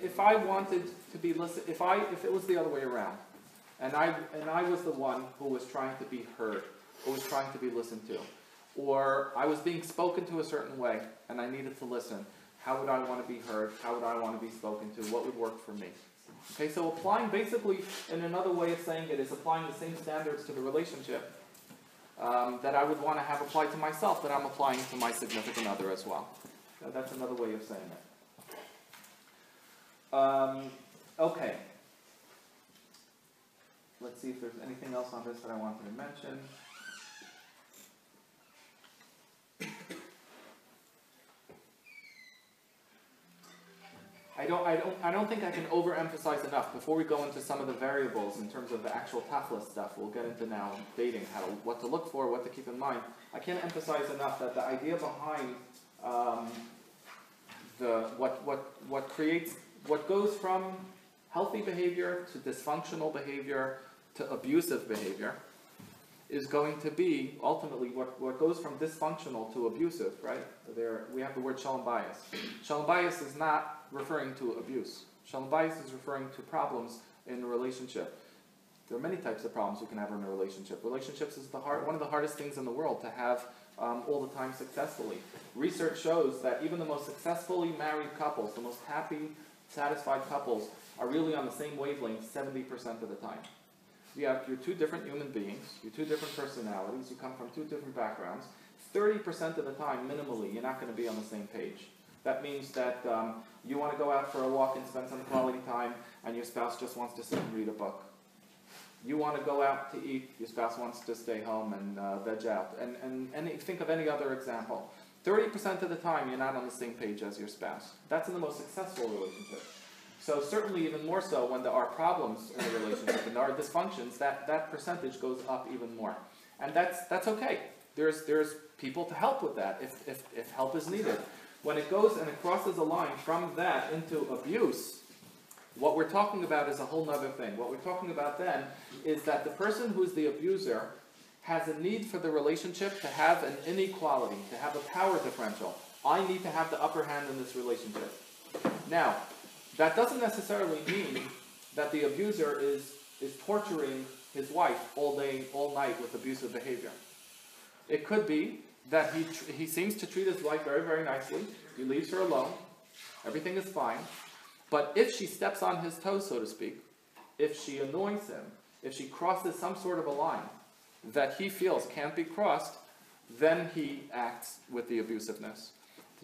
if I wanted to be listened, if I, if it was the other way around, and I, and I was the one who was trying to be heard, who was trying to be listened to, or I was being spoken to a certain way, and I needed to listen, how would I want to be heard? How would I want to be spoken to? What would work for me? Okay, so applying basically, in another way of saying it, is applying the same standards to the relationship um, that I would want to have applied to myself, that I'm applying to my significant other as well. So that's another way of saying it. Um, okay. Let's see if there's anything else on this that I wanted to mention. Don't, I don't, I don't think I can overemphasize enough, before we go into some of the variables in terms of the actual tachlis stuff, we'll get into now dating, how, to- what to look for, what to keep in mind. I can't emphasize enough that the idea behind, um, the, what, what, what creates, what goes from healthy behavior to dysfunctional behavior to abusive behavior is going to be ultimately what, what goes from dysfunctional to abusive, right? There, we have the word shalom bayis. Shalom bayis is not referring to abuse. Shalom bayis is referring to problems in a relationship. There are many types of problems you can have in a relationship. Relationships is the hard, one of the hardest things in the world to have um, all the time successfully. Research shows that even the most successfully married couples, the most happy, satisfied couples, are really on the same wavelength 70% of the time. You have you're two different human beings, you're two different personalities, you come from two different backgrounds. 30% of the time, minimally, you're not going to be on the same page. That means that um, you want to go out for a walk and spend some quality time, and your spouse just wants to sit and read a book. You want to go out to eat, your spouse wants to stay home and uh, veg out. And, and, think of any other example. 30% of the time, you're not on the same page as your spouse. That's in the most successful relationship. So certainly even more so when there are problems in the relationship and there are dysfunctions, that, that percentage goes up even more. And that's, that's okay. There's, there's people to help with that if, if, if help is needed. When it goes and it crosses a line from that into abuse, what we're talking about is a whole other thing. What we're talking about then is that the person who's the abuser has a need for the relationship to have an inequality, to have a power differential. I need to have the upper hand in this relationship. Now, that doesn't necessarily mean that the abuser is, is torturing his wife all day, all night with abusive behavior. It could be that he, he seems to treat his wife very, very nicely. He leaves her alone. Everything is fine. But if she steps on his toes, so to speak, if she annoys him, if she crosses some sort of a line that he feels can't be crossed, then he acts with the abusiveness.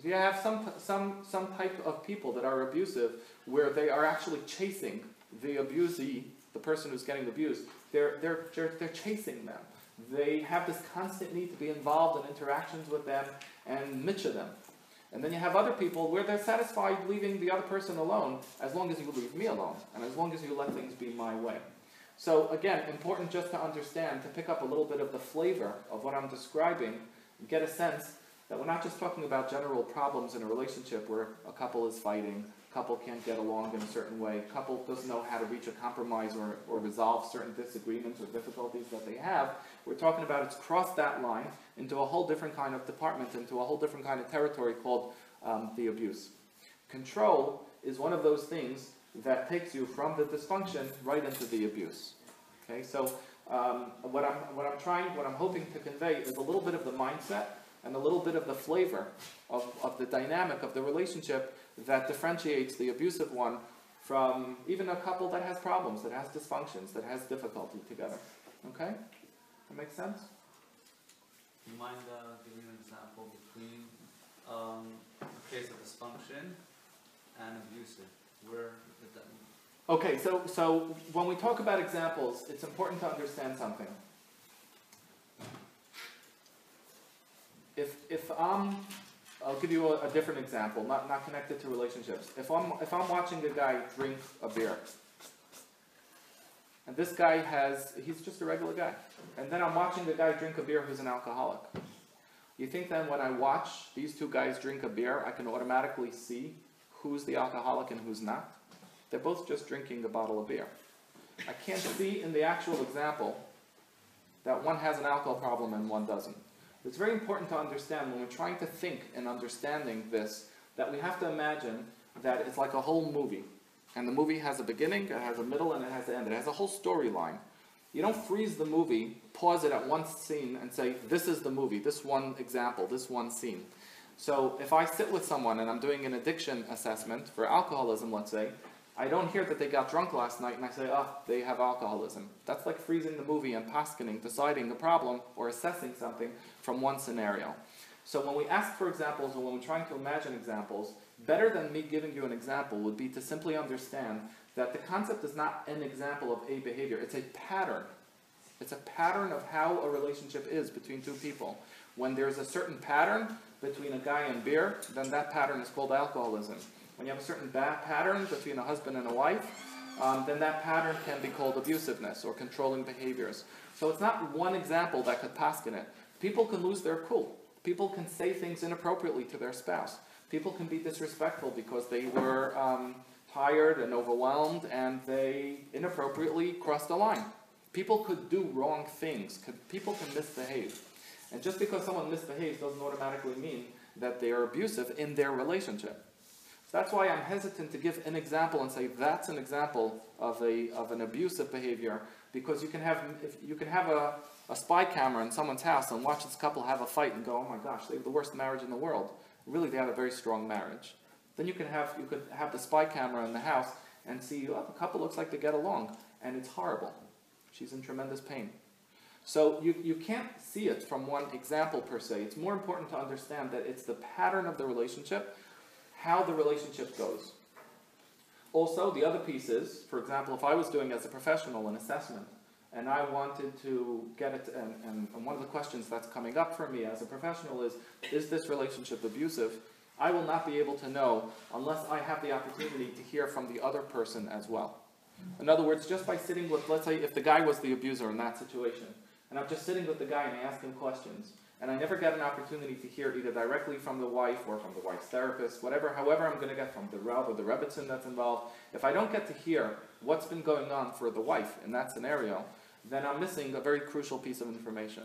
You have some, some, some type of people that are abusive where they are actually chasing the abusee, the person who's getting abused. They're, they're, they're, they're chasing them. They have this constant need to be involved in interactions with them and mitcha them. And then you have other people where they're satisfied leaving the other person alone as long as you leave me alone and as long as you let things be my way. So again, important just to understand, to pick up a little bit of the flavor of what I'm describing, get a sense that we're not just talking about general problems in a relationship where a couple is fighting, a couple can't get along in a certain way, a couple doesn't know how to reach a compromise or, or resolve certain disagreements or difficulties that they have. We're talking about it's crossed that line into a whole different kind of department, into a whole different kind of territory called um, the abuse. Control is one of those things that takes you from the dysfunction right into the abuse. Okay, so um, what I'm what I'm trying, what I'm hoping to convey is a little bit of the mindset and a little bit of the flavor of, of the dynamic of the relationship that differentiates the abusive one from even a couple that has problems, that has dysfunctions, that has difficulty together. Okay? That makes sense? Do you mind uh, giving an example between um, a case of dysfunction and abusive? Where did that? Okay, so, so when we talk about examples, it's important to understand something. If, if I'm, I'll give you a, a different example, not, not connected to relationships. If I'm, if I'm watching a guy drink a beer, and this guy has, he's just a regular guy, and then I'm watching the guy drink a beer who's an alcoholic. You think then when I watch these two guys drink a beer, I can automatically see who's the alcoholic and who's not? They're both just drinking a bottle of beer. I can't see in the actual example that one has an alcohol problem and one doesn't. It's very important to understand when we're trying to think and understanding this that we have to imagine that it's like a whole movie. And the movie has a beginning, it has a middle, and it has an end. It has a whole storyline. You don't freeze the movie, pause it at one scene, and say, this is the movie, this one example, this one scene. So if I sit with someone and I'm doing an addiction assessment for alcoholism, let's say, I don't hear that they got drunk last night and I say, oh, they have alcoholism. That's like freezing the movie and paskening, deciding a problem or assessing something from one scenario. So when we ask for examples or when we're trying to imagine examples, better than me giving you an example would be to simply understand that the concept is not an example of a behavior, it's a pattern. It's a pattern of how a relationship is between two people. When there's a certain pattern between a guy and beer, then that pattern is called alcoholism. When you have a certain bad pattern between a husband and a wife, um, then that pattern can be called abusiveness or controlling behaviors. So it's not one example that could paskin it. People can lose their cool. People can say things inappropriately to their spouse. People can be disrespectful because they were um, tired and overwhelmed and they inappropriately crossed the line. People could do wrong things. People can misbehave. And just because someone misbehaves doesn't automatically mean that they are abusive in their relationship. That's why I'm hesitant to give an example and say that's an example of, a, of an abusive behavior because you can have, if you can have a, a spy camera in someone's house and watch this couple have a fight and go, oh my gosh, they have the worst marriage in the world. Really, they had a very strong marriage. Then you can have, you could have the spy camera in the house and see, oh, the couple looks like they get along, and it's horrible. She's in tremendous pain. So you, you can't see it from one example per se. It's more important to understand that it's the pattern of the relationship, how the relationship goes. Also, the other piece is, for example, if I was doing as a professional an assessment, and I wanted to get it, and, and, and one of the questions that's coming up for me as a professional is, is this relationship abusive? I will not be able to know unless I have the opportunity to hear from the other person as well. In other words, just by sitting with, let's say, if the guy was the abuser in that situation, and I'm just sitting with the guy and I ask him questions, and I never get an opportunity to hear either directly from the wife or from the wife's therapist, whatever, however I'm going to get from the Rav or the Rebbetzin that's involved, if I don't get to hear what's been going on for the wife in that scenario, then I'm missing a very crucial piece of information.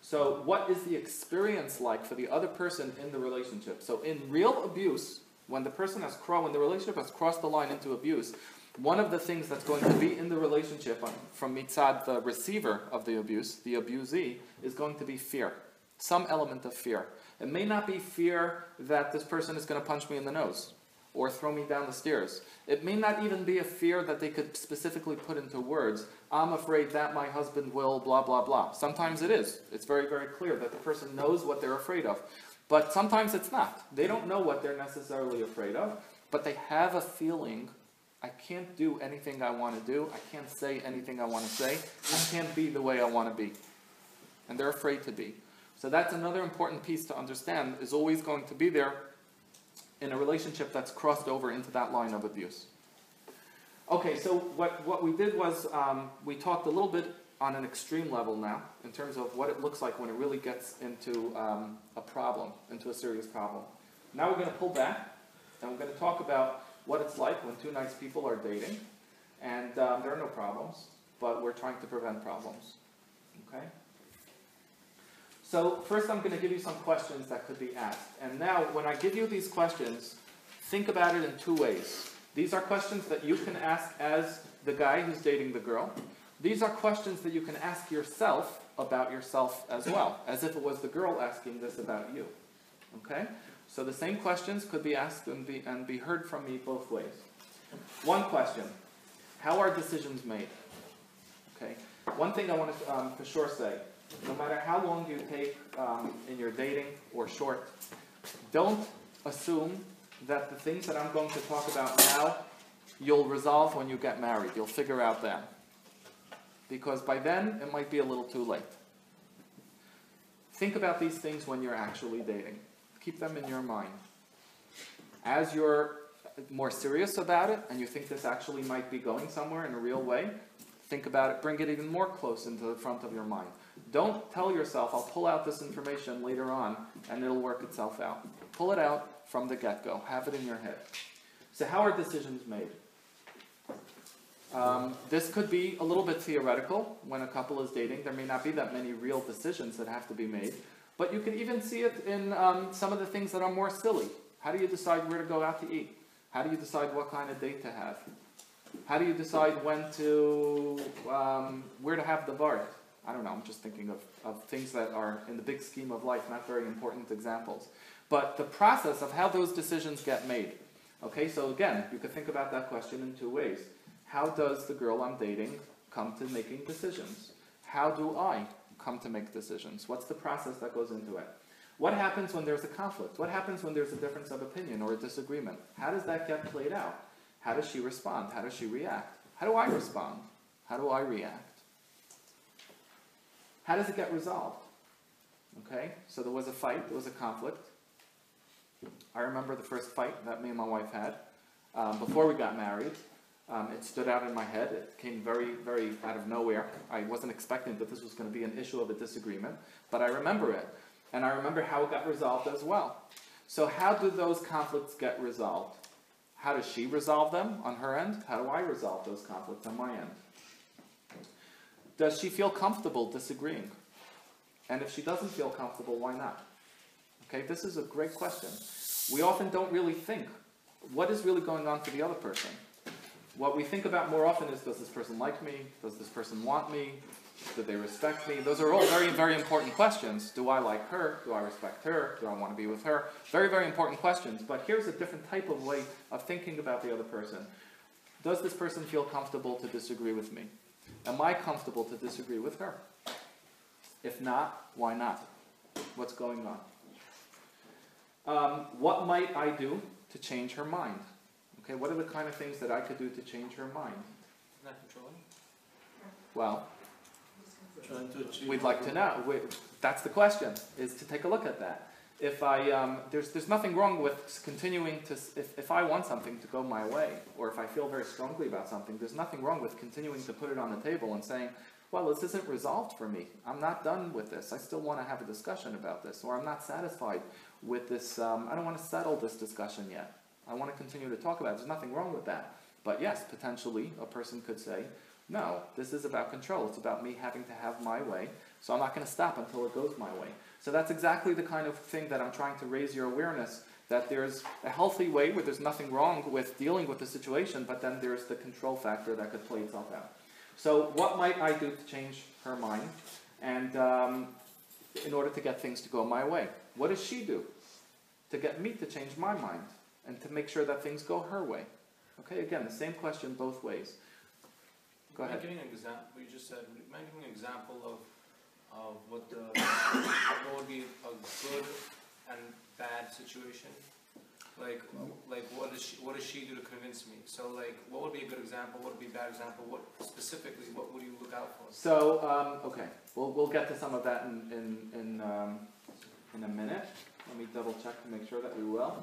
So, what is the experience like for the other person in the relationship? So, in real abuse, when the person has crossed, when the relationship has crossed the line into abuse, one of the things that's going to be in the relationship um, from mitzad, the receiver of the abuse, the abusee, is going to be fear. Some element of fear. It may not be fear that this person is going to punch me in the nose or throw me down the stairs. It may not even be a fear that they could specifically put into words. I'm afraid that my husband will, blah, blah, blah. Sometimes it is. It's very, very clear that the person knows what they're afraid of. But sometimes it's not. They don't know what they're necessarily afraid of, but they have a feeling I can't do anything I want to do. I can't say anything I want to say. I can't be the way I want to be. And they're afraid to be. So that's another important piece to understand is always going to be there in a relationship that's crossed over into that line of abuse. Okay, so what, what we did was um, we talked a little bit on an extreme level now in terms of what it looks like when it really gets into um, a problem, into a serious problem. Now we're going to pull back and we're going to talk about what it's like when two nice people are dating and um, there are no problems, but we're trying to prevent problems. Okay? So first I'm going to give you some questions that could be asked. And now when I give you these questions, think about it in two ways. These are questions that you can ask as the guy who's dating the girl. These are questions that you can ask yourself about yourself as well, as if it was the girl asking this about you. Okay? So the same questions could be asked and be, and be heard from me both ways. One question How are decisions made? Okay? One thing I want to um, for sure say no matter how long you take um, in your dating or short, don't assume that the things that I'm going to talk about now you'll resolve when you get married. You'll figure out then. Because by then, it might be a little too late. Think about these things when you're actually dating. Keep them in your mind. As you're more serious about it and you think this actually might be going somewhere in a real way, think about it, bring it even more close into the front of your mind. Don't tell yourself, I'll pull out this information later on and it'll work itself out. Pull it out from the get go, have it in your head. So, how are decisions made? Um, this could be a little bit theoretical when a couple is dating. There may not be that many real decisions that have to be made, but you can even see it in um, some of the things that are more silly. How do you decide where to go out to eat? How do you decide what kind of date to have? How do you decide when to, um, where to have the bar? I don't know, I'm just thinking of, of things that are, in the big scheme of life, not very important examples. But the process of how those decisions get made. Okay, so again, you could think about that question in two ways. How does the girl I'm dating come to making decisions? How do I come to make decisions? What's the process that goes into it? What happens when there's a conflict? What happens when there's a difference of opinion or a disagreement? How does that get played out? How does she respond? How does she react? How do I respond? How do I react? How does it get resolved? Okay, so there was a fight, there was a conflict. I remember the first fight that me and my wife had um, before we got married. Um, it stood out in my head. It came very, very out of nowhere. I wasn't expecting that this was going to be an issue of a disagreement, but I remember it. And I remember how it got resolved as well. So, how do those conflicts get resolved? How does she resolve them on her end? How do I resolve those conflicts on my end? Does she feel comfortable disagreeing? And if she doesn't feel comfortable, why not? Okay, this is a great question. We often don't really think what is really going on for the other person. What we think about more often is does this person like me? Does this person want me? Do they respect me? Those are all very, very important questions. Do I like her? Do I respect her? Do I want to be with her? Very, very important questions. But here's a different type of way of thinking about the other person. Does this person feel comfortable to disagree with me? Am I comfortable to disagree with her? If not, why not? What's going on? Um, what might I do to change her mind? Okay, what are the kind of things that I could do to change her mind? Not controlling? Well, we'd like to know. We, that's the question, is to take a look at that. If I, um, there's, there's nothing wrong with continuing to, if, if I want something to go my way, or if I feel very strongly about something, there's nothing wrong with continuing to put it on the table and saying, well, this isn't resolved for me. I'm not done with this. I still want to have a discussion about this, or I'm not satisfied with this. Um, I don't want to settle this discussion yet. I want to continue to talk about it. There's nothing wrong with that. But yes, potentially a person could say, no, this is about control. It's about me having to have my way. So I'm not going to stop until it goes my way. So that's exactly the kind of thing that I'm trying to raise your awareness that there's a healthy way where there's nothing wrong with dealing with the situation, but then there's the control factor that could play itself out. So what might I do to change her mind and um, in order to get things to go my way? What does she do to get me to change my mind and to make sure that things go her way? Okay, again, the same question both ways. Go ahead. Giving an example, you just said, giving an example of, of what the, would be a good and bad situation? Like, like what does she, what does she do to convince me? So like, what would be a good example, what would be a bad example, what specifically, what would you look out for? So, um, okay, we'll, we'll get to some of that in, in, in, um, in a minute. Let me double check to make sure that we will.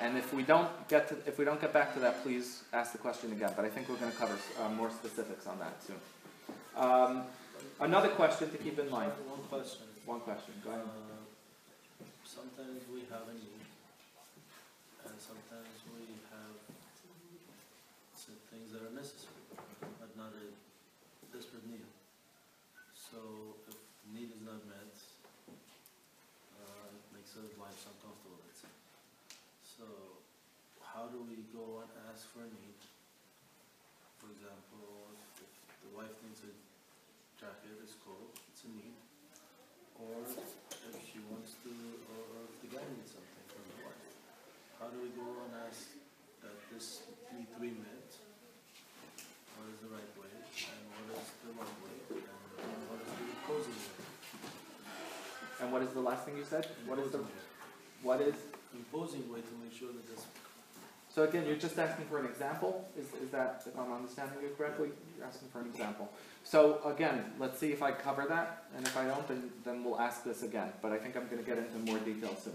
And if we don't get to, if we don't get back to that, please ask the question again, but I think we're gonna cover, uh, more specifics on that soon. Um, another question to keep in mind, One question. one question, go ahead. Uh, Sometimes we have a need, and sometimes we have some things that are necessary, but not a desperate need. So if the need is not met, uh, it makes our lives uncomfortable, let's say. So how do we go and ask for a need? For example, if the wife needs a a need. Or if she wants to, or or if the guy needs something from the wife. How do we go and ask that this need to be met? What is the right way, and what is the wrong way, and what is the opposing way? And what is the last thing you said? What is the, way. what is, Imposing way to make sure that this, so again, you're just asking for an example? Is, is that, if I'm understanding you correctly, you're asking for an example? So again, let's see if I cover that, and if I don't, then, then we'll ask this again, but I think I'm gonna get into more detail soon.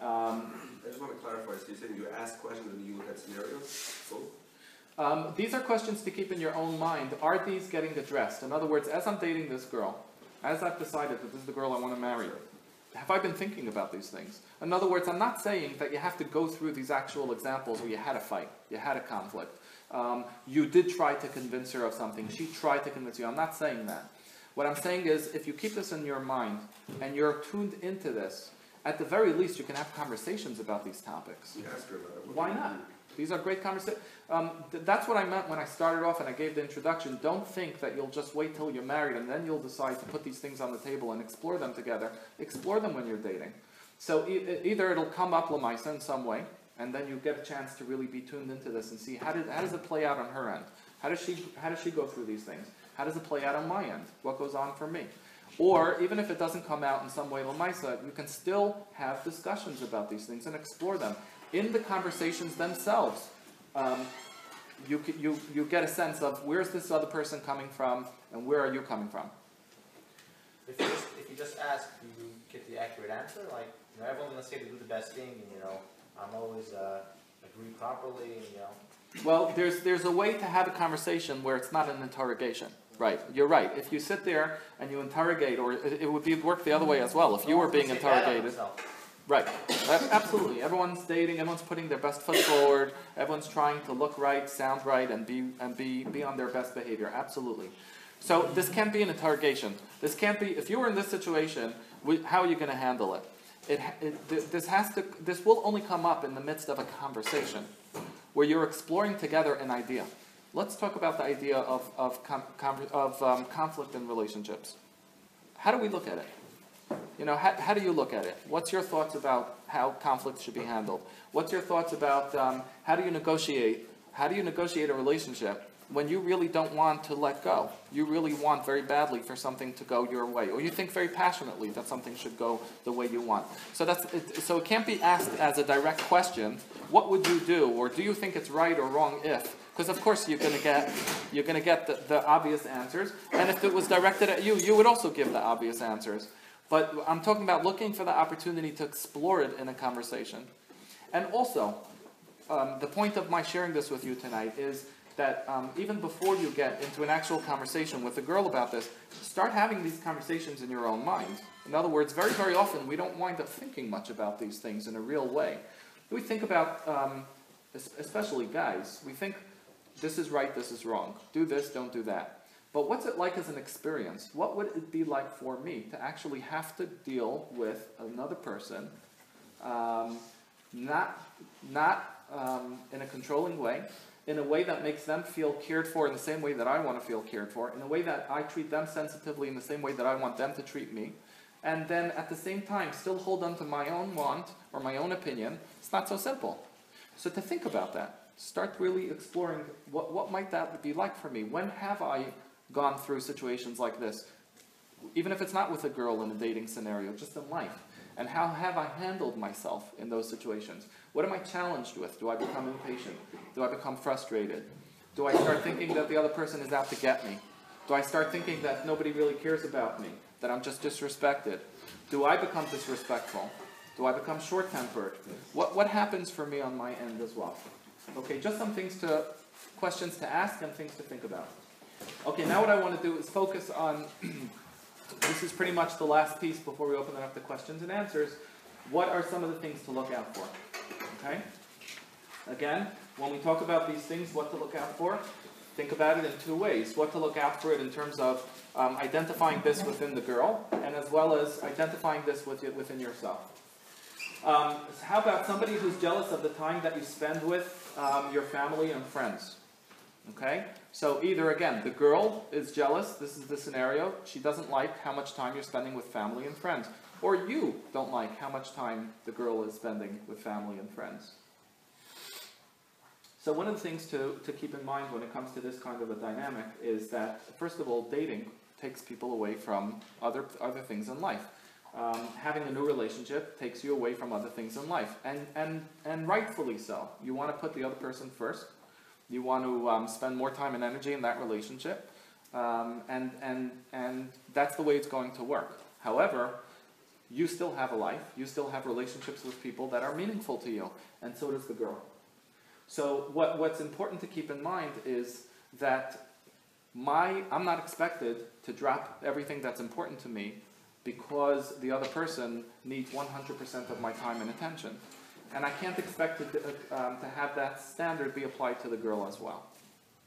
Um, I just want to clarify, so you're saying you ask questions and you look at scenarios? Both? Um, these are questions to keep in your own mind. Are these getting addressed? In other words, as I'm dating this girl, as I've decided that this is the girl I want to marry, have I been thinking about these things? In other words, I'm not saying that you have to go through these actual examples where you had a fight, you had a conflict. Um, you did try to convince her of something, she tried to convince you. I'm not saying that. What I'm saying is, if you keep this in your mind and you're tuned into this, at the very least, you can have conversations about these topics. You ask her about it. What Why not? These are great conversations. Um, th- that's what I meant when I started off and I gave the introduction. Don't think that you'll just wait till you're married and then you'll decide to put these things on the table and explore them together. Explore them when you're dating. So e- either it'll come up Lamaisa in some way, and then you get a chance to really be tuned into this and see how, did, how does it play out on her end? How does she how does she go through these things? How does it play out on my end? What goes on for me? Or even if it doesn't come out in some way Lamaisa, you can still have discussions about these things and explore them in the conversations themselves. Um, you, you, you get a sense of where's this other person coming from and where are you coming from. If you just, if you just ask, do you get the accurate answer? Like, you know, everyone's gonna say to do the best thing, and, you know, I'm always, uh, agree properly, and, you know, Well, there's, there's a way to have a conversation where it's not an interrogation. Right, you're right. If you sit there and you interrogate, or it, it would be, work the other way as well. If you were being Say bad on interrogated. Right, absolutely. Everyone's dating, everyone's putting their best foot forward, everyone's trying to look right, sound right, and be, and be, be on their best behavior, absolutely. So this can't be an interrogation. This can't be, if you were in this situation, we, how are you gonna handle it? It, it, this has to, this will only come up in the midst of a conversation, where you're exploring together an idea. Let's talk about the idea of, of, com- of um, conflict in relationships. How do we look at it? You know, how, how do you look at it? What's your thoughts about how conflict should be handled? What's your thoughts about um, how do you negotiate? How do you negotiate a relationship when you really don't want to let go? You really want very badly for something to go your way, or you think very passionately that something should go the way you want. So that's it, so it can't be asked as a direct question. What would you do, or do you think it's right or wrong if? Because of course you're going to get you're going to get the, the obvious answers, and if it was directed at you, you would also give the obvious answers. But I'm talking about looking for the opportunity to explore it in a conversation. And also, um, the point of my sharing this with you tonight is that um, even before you get into an actual conversation with a girl about this, start having these conversations in your own mind. In other words, very, very often we don't wind up thinking much about these things in a real way. We think about, um, especially guys, we think this is right, this is wrong. Do this, don't do that. But what's it like as an experience? What would it be like for me to actually have to deal with another person, um, not, not um, in a controlling way, in a way that makes them feel cared for in the same way that I want to feel cared for, in a way that I treat them sensitively in the same way that I want them to treat me, and then at the same time still hold on to my own want or my own opinion, it's not so simple. So to think about that, start really exploring what, what might that be like for me? When have I gone through situations like this? Even if it's not with a girl in a dating scenario, just in life. And how have I handled myself in those situations? What am I challenged with? Do I become impatient? Do I become frustrated? Do I start thinking that the other person is out to get me? Do I start thinking that nobody really cares about me? That I'm just disrespected? Do I become disrespectful? Do I become short tempered? What, what happens for me on my end as well? Okay, just some things to, questions to ask and things to think about. Okay, now what I want to do is focus on, this is pretty much the last piece before we open it up to questions and answers. What are some of the things to look out for? Okay? Again, when we talk about these things, what to look out for, think about it in two ways. What to look out for it in terms of um, identifying this within the girl, and as well as identifying this with, within yourself. Um, how about somebody who's jealous of the time that you spend with um, your family and friends? Okay? So either again, the girl is jealous, this is the scenario, she doesn't like how much time you're spending with family and friends. Or you don't like how much time the girl is spending with family and friends. So one of the things to, to keep in mind when it comes to this kind of a dynamic is that, first of all, dating takes people away from other, other things in life. Um, having a new relationship takes you away from other things in life, and, and, and rightfully so. You want to put the other person first. You want to um, spend more time and energy in that relationship, um, and, and, and that's the way it's going to work. However, you still have a life, you still have relationships with people that are meaningful to you, and so does the girl. So what, what's important to keep in mind is that my, I'm not expected to drop everything that's important to me because the other person needs 100% of my time and attention. And I can't expect to, um, to have that standard be applied to the girl as well.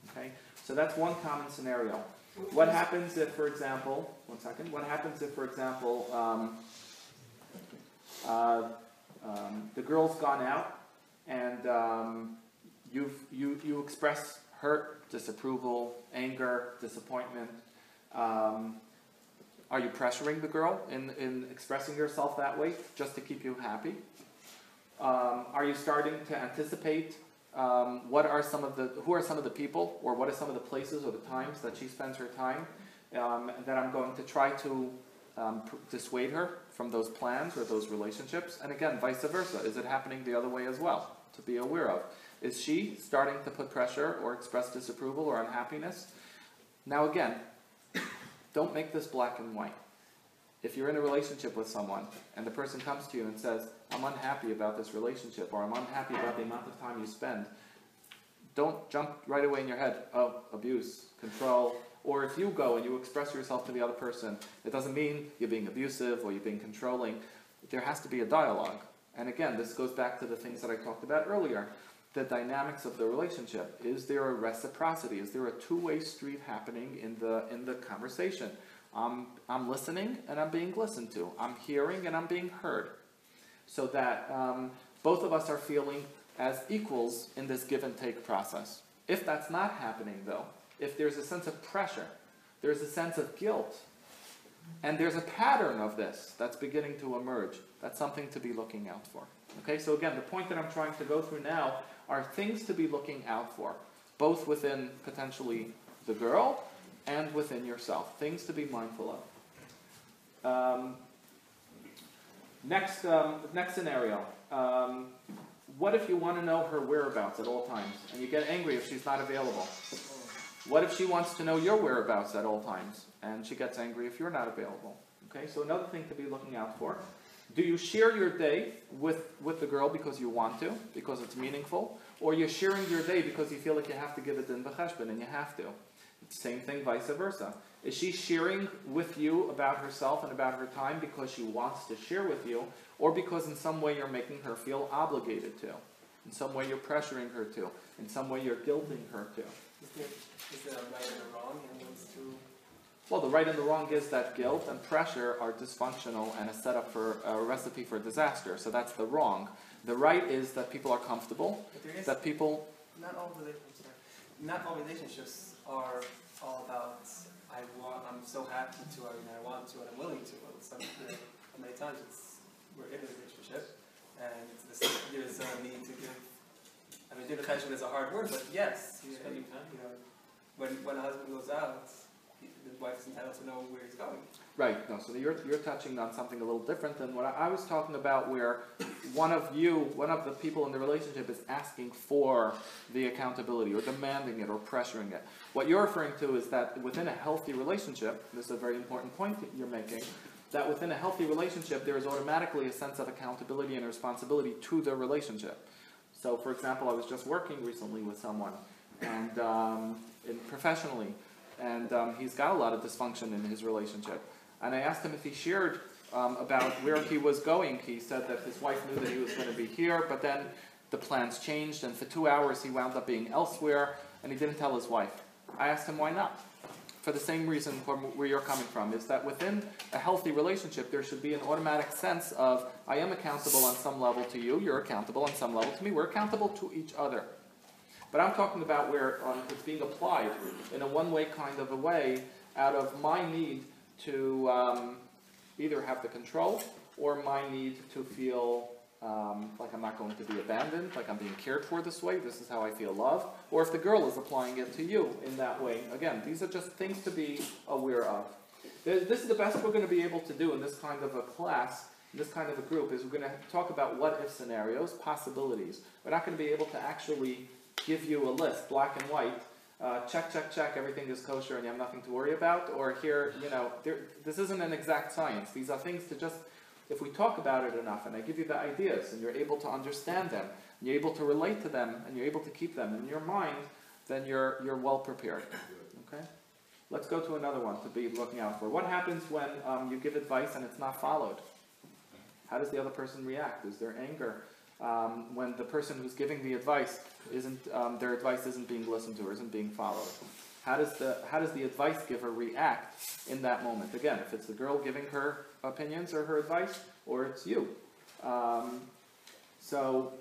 Okay? So that's one common scenario. What happens if, for example, one second, what happens if, for example, um, uh, um, the girl's gone out and um, you've, you, you express hurt, disapproval, anger, disappointment. Um, are you pressuring the girl in, in expressing yourself that way just to keep you happy? Um, are you starting to anticipate um, what are some of the who are some of the people or what are some of the places or the times that she spends her time um, that I'm going to try to um, pr- dissuade her from those plans or those relationships? And again, vice versa. Is it happening the other way as well? To be aware of. Is she starting to put pressure or express disapproval or unhappiness? Now again, don't make this black and white. If you're in a relationship with someone and the person comes to you and says, I'm unhappy about this relationship or I'm unhappy about the amount of time you spend, don't jump right away in your head, oh, abuse, control. Or if you go and you express yourself to the other person, it doesn't mean you're being abusive or you're being controlling. There has to be a dialogue. And again, this goes back to the things that I talked about earlier. The dynamics of the relationship. Is there a reciprocity? Is there a two-way street happening in the in the conversation? I'm, I'm listening and I'm being listened to. I'm hearing and I'm being heard. So that um, both of us are feeling as equals in this give and take process. If that's not happening, though, if there's a sense of pressure, there's a sense of guilt, and there's a pattern of this that's beginning to emerge, that's something to be looking out for. Okay, so again, the point that I'm trying to go through now are things to be looking out for, both within potentially the girl and within yourself, things to be mindful of. Um, next, um, next scenario. Um, what if you want to know her whereabouts at all times and you get angry if she's not available? What if she wants to know your whereabouts at all times and she gets angry if you're not available? Okay, so another thing to be looking out for. Do you share your day with, with the girl because you want to, because it's meaningful, or you're sharing your day because you feel like you have to give it in b'cheshbon and you have to? Same thing, vice versa. Is she sharing with you about herself and about her time because she wants to share with you, or because in some way you're making her feel obligated to? In some way you're pressuring her to? In some way you're guilting her to? Is there, is there a right and a wrong in those two? Well, the right and the wrong is that guilt and pressure are dysfunctional and a setup for a recipe for disaster. So that's the wrong. The right is that people are comfortable, But there is, that people. not all relationships, not all relationships are all about, I want, I'm so happy to, you know, I want to, and I'm willing to. Well, Some, you know, many times it's, we're in a relationship, and it's this, there's a need to give, I mean, give attention is a hard word, but yes, you Spending time. you know, when, when a husband goes out, the wife is entitled to know where he's going. Right, no, so you're, you're touching on something a little different than what I, I was talking about, where one of you, one of the people in the relationship is asking for the accountability or demanding it or pressuring it. What you're referring to is that within a healthy relationship, this is a very important point that you're making, that within a healthy relationship, there is automatically a sense of accountability and responsibility to the relationship. So, for example, I was just working recently with someone, and um, in, professionally, and um, he's got a lot of dysfunction in his relationship. And I asked him if he shared um, about where he was going. He said that his wife knew that he was going to be here, but then the plans changed, and for two hours he wound up being elsewhere, and he didn't tell his wife. I asked him why not. For the same reason where you're coming from, is that within a healthy relationship, there should be an automatic sense of I am accountable on some level to you, you're accountable on some level to me, we're accountable to each other. But I'm talking about where um, it's being applied in a one-way kind of a way out of my need to um, either have the control or my need to feel um, like I'm not going to be abandoned, like I'm being cared for this way, this is how I feel love, or if the girl is applying it to you in that way. Again, these are just things to be aware of. This is the best we're going to be able to do in this kind of a class, in this kind of a group, is we're going to talk about what if scenarios, possibilities. We're not going to be able to actually give you a list, black and white, uh, check, check, check, everything is kosher and you have nothing to worry about, or here, you know, there, this isn't an exact science. These are things to just, if we talk about it enough and I give you the ideas and you're able to understand them, and you're able to relate to them, and you're able to keep them in your mind, then you're, you're well prepared. Okay? Let's go to another one to be looking out for. What happens when um, you give advice and it's not followed? How does the other person react? Is there anger? Um, when the person who's giving the advice isn't, um, their advice isn't being listened to or isn't being followed. How does the how does the advice giver react in that moment? Again, if it's the girl giving her opinions or her advice, or it's you. Um, so,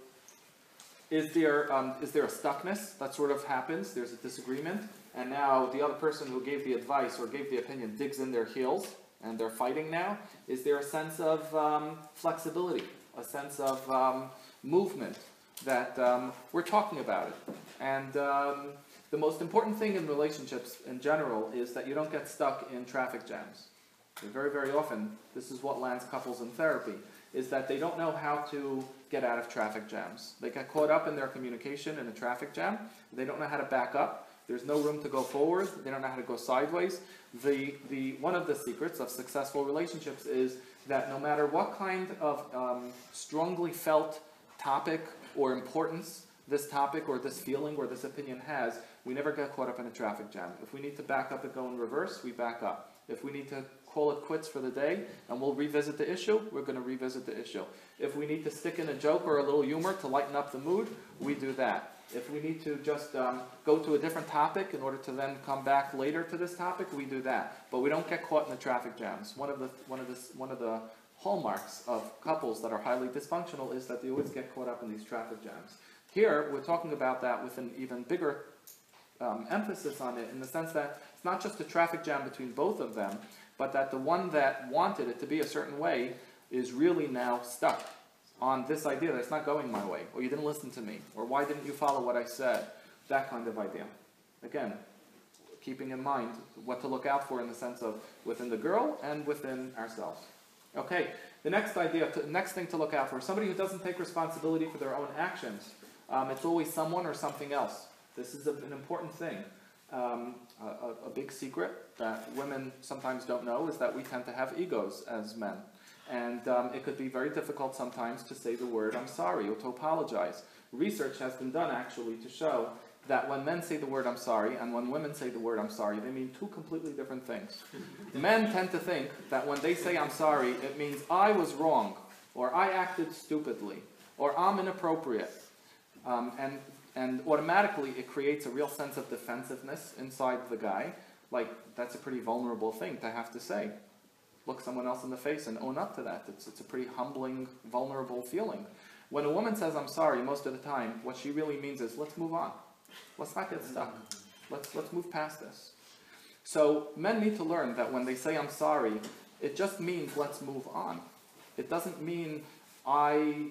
is there um, is there a stuckness that sort of happens? There's a disagreement, and now the other person who gave the advice or gave the opinion digs in their heels, and they're fighting now. Is there a sense of um, flexibility, a sense of um, movement that um, we're talking about it? And um, the most important thing in relationships in general is that you don't get stuck in traffic jams. Very, very often, this is what lands couples in therapy, is that they don't know how to get out of traffic jams. They get caught up in their communication in a traffic jam. They don't know how to back up. There's no room to go forward. They don't know how to go sideways. The, the, one of the secrets of successful relationships is that no matter what kind of um, strongly felt topic or importance this topic or this feeling or this opinion has, we never get caught up in a traffic jam. If we need to back up and go in reverse, we back up. If we need to call it quits for the day and we'll revisit the issue, we're going to revisit the issue. If we need to stick in a joke or a little humor to lighten up the mood, we do that. If we need to just um, go to a different topic in order to then come back later to this topic, we do that. But we don't get caught in the traffic jams. One of the one of the one of the hallmarks of couples that are highly dysfunctional is that they always get caught up in these traffic jams. Here, we're talking about that with an even bigger um, emphasis on it in the sense that it's not just a traffic jam between both of them, but that the one that wanted it to be a certain way is really now stuck on this idea that it's not going my way, or you didn't listen to me, or why didn't you follow what I said, that kind of idea. Again, keeping in mind what to look out for in the sense of within the girl and within ourselves. Okay, the next idea, to, next thing to look out for, somebody who doesn't take responsibility for their own actions. Um, it's always someone or something else. This is a, an important thing. Um, a, a big secret that women sometimes don't know is that we tend to have egos as men. And um, it could be very difficult sometimes to say the word I'm sorry or to apologize. Research has been done actually to show that when men say the word I'm sorry and when women say the word I'm sorry, they mean two completely different things. men tend to think that when they say I'm sorry, it means I was wrong, or I acted stupidly, or I'm inappropriate. Um, and, and automatically it creates a real sense of defensiveness inside the guy. Like, that's a pretty vulnerable thing to have to say look someone else in the face and own up to that. It's, it's a pretty humbling, vulnerable feeling. When a woman says, I'm sorry, most of the time, what she really means is, let's move on. Let's not get stuck. Let's, let's move past this. So men need to learn that when they say, I'm sorry, it just means let's move on. It doesn't mean I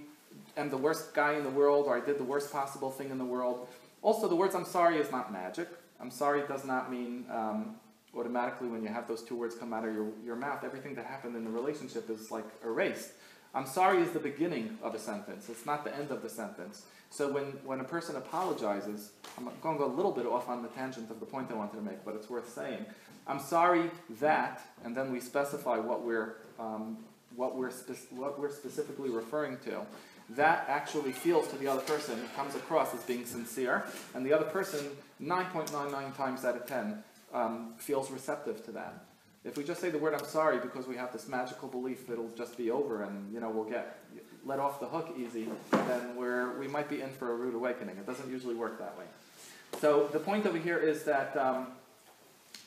am the worst guy in the world or I did the worst possible thing in the world. Also, the words I'm sorry is not magic. I'm sorry does not mean um, automatically when you have those two words come out of your, your mouth, everything that happened in the relationship is like erased. I'm sorry is the beginning of a sentence. It's not the end of the sentence. So when, when a person apologizes, I'm going to go a little bit off on the tangent of the point I wanted to make, but it's worth saying. I'm sorry that, and then we specify what we're, um, what we're, spe- what we're specifically referring to. That actually feels to the other person, it comes across as being sincere, and the other person, 9.99 times out of 10, um, feels receptive to that. If we just say the word I'm sorry because we have this magical belief it'll just be over and you know we'll get let off the hook easy, then we're, we might be in for a rude awakening. It doesn't usually work that way. So the point over here is that um,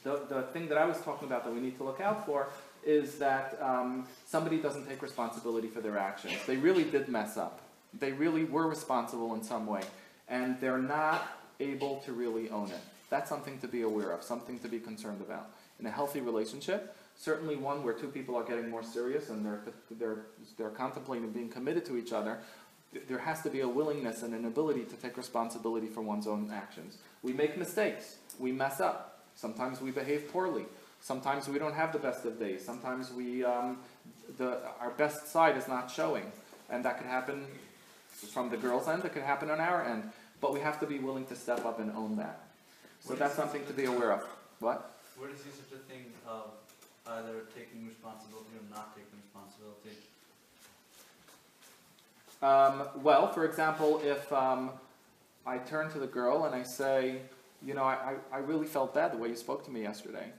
the, the thing that I was talking about that we need to look out for is that um, somebody doesn't take responsibility for their actions. They really did mess up. They really were responsible in some way. And they're not able to really own it. That's something to be aware of, something to be concerned about. In a healthy relationship, certainly one where two people are getting more serious and they're, they're, they're contemplating being committed to each other, there has to be a willingness and an ability to take responsibility for one's own actions. We make mistakes. We mess up. Sometimes we behave poorly. Sometimes we don't have the best of days. Sometimes we, um, the, our best side is not showing. And that could happen from the girl's end, it could happen on our end. But we have to be willing to step up and own that. So that's something to be aware of. What? Where do you see such a thing of either taking responsibility or not taking responsibility? Um, well, for example, if um, I turn to the girl and I say, you know, I, I, I really felt bad the way you spoke to me yesterday.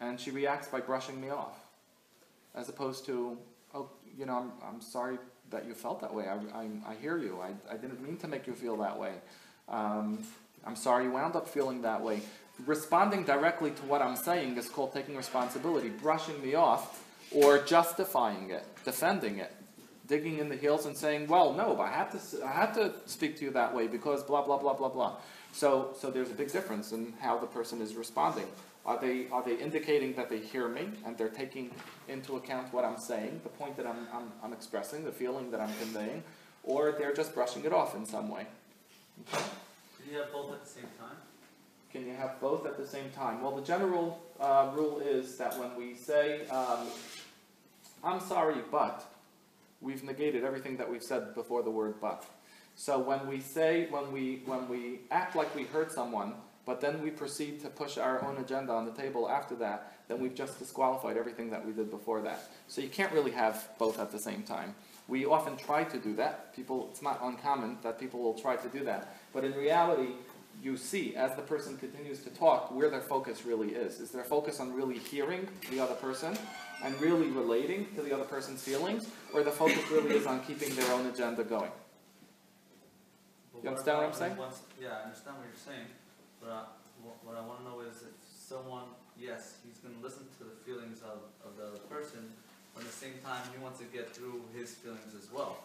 And she reacts by brushing me off. As opposed to, oh, you know, I'm, I'm sorry that you felt that way. I, I, I hear you. I, I didn't mean to make you feel that way. Um, I'm sorry you wound up feeling that way. Responding directly to what I'm saying is called taking responsibility, brushing me off, or justifying it, defending it, digging in the heels and saying, "Well, no, but I had to, I had to speak to you that way because blah blah blah blah blah." So, so there's a big difference in how the person is responding. Are they, are they indicating that they hear me and they're taking into account what I'm saying, the point that I'm, I'm, I'm expressing, the feeling that I'm conveying, or they're just brushing it off in some way? Can you have both at the same time? Can you have both at the same time? Well, the general uh, rule is that when we say, um, I'm sorry, but, we've negated everything that we've said before the word but. So when we say, when we, when we act like we hurt someone, but then we proceed to push our own agenda on the table after that, then we've just disqualified everything that we did before that. So you can't really have both at the same time. We often try to do that. People, it's not uncommon that people will try to do that. But in reality, you see as the person continues to talk where their focus really is. Is their focus on really hearing the other person and really relating to the other person's feelings, or the focus really is on keeping their own agenda going? But You understand what I'm saying? once- Yeah, I understand what you're saying, but uh, what, what I wanna know is if someone, yes, he's gonna listen to the feelings of, of the other person, but at the same time, he wants to get through his feelings as well.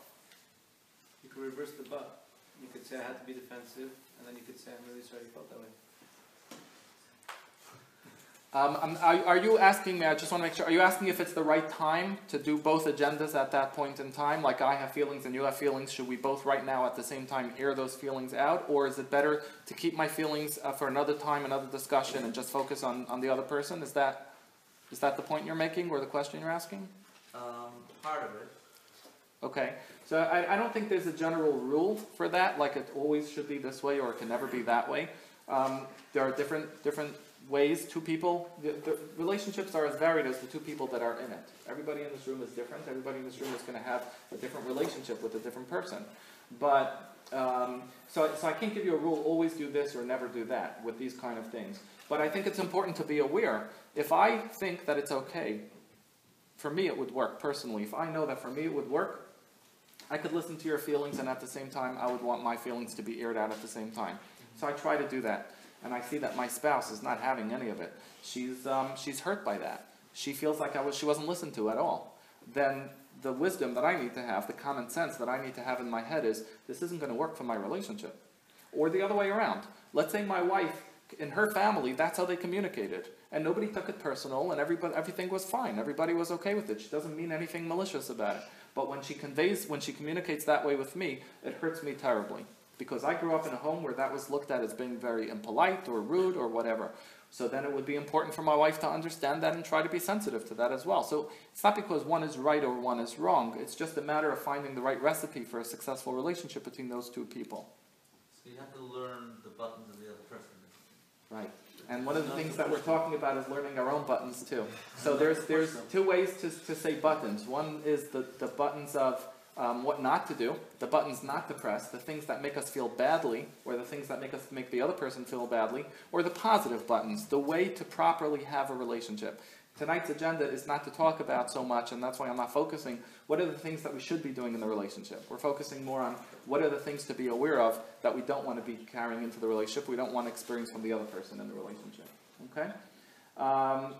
You can reverse the but. You could say I had to be defensive, and then you could say I'm really sorry you felt that way. Um, um, are, are you asking me, I just want to make sure, are you asking if it's the right time to do both agendas at that point in time? Like I have feelings and you have feelings, should we both right now at the same time air those feelings out? Or is it better to keep my feelings uh, for another time, another discussion, and just focus on, on the other person? Is that, is that the point you're making or the question you're asking? Um, part of it, Okay, so I, I don't think there's a general rule for that, like it always should be this way or it can never be that way. Um, there are different, different ways, two people, the, the relationships are as varied as the two people that are in it. Everybody in this room is different, everybody in this room is gonna have a different relationship with a different person. But, um, so, so I can't give you a rule, always do this or never do that with these kind of things. But I think it's important to be aware, if I think that it's okay, for me it would work personally, if I know that for me it would work, I could listen to your feelings and at the same time I would want my feelings to be aired out at the same time. So I try to do that. And I see that my spouse is not having any of it. She's, um, she's hurt by that. She feels like I was, she wasn't listened to at all. Then the wisdom that I need to have, the common sense that I need to have in my head is this isn't going to work for my relationship. Or the other way around. Let's say my wife, in her family, that's how they communicated. And nobody took it personal and everybody, everything was fine. Everybody was okay with it. She doesn't mean anything malicious about it. But when she conveys, when she communicates that way with me, it hurts me terribly. Because I grew up in a home where that was looked at as being very impolite or rude or whatever. So then it would be important for my wife to understand that and try to be sensitive to that as well. So it's not because one is right or one is wrong. It's just a matter of finding the right recipe for a successful relationship between those two people. so you have to learn the buttons of the other person. Right. And one of the things that we're talking about is learning our own buttons too. So there's there's two ways to, to say buttons. One is the, the buttons of um, what not to do, the buttons not to press, the things that make us feel badly, or the things that make us make the other person feel badly, or the positive buttons, the way to properly have a relationship. Tonight's agenda is not to talk about so much, and that's why I'm not focusing. What are the things that we should be doing in the relationship? We're focusing more on what are the things to be aware of that we don't want to be carrying into the relationship, we don't want to experience from the other person in the relationship. Okay? Um,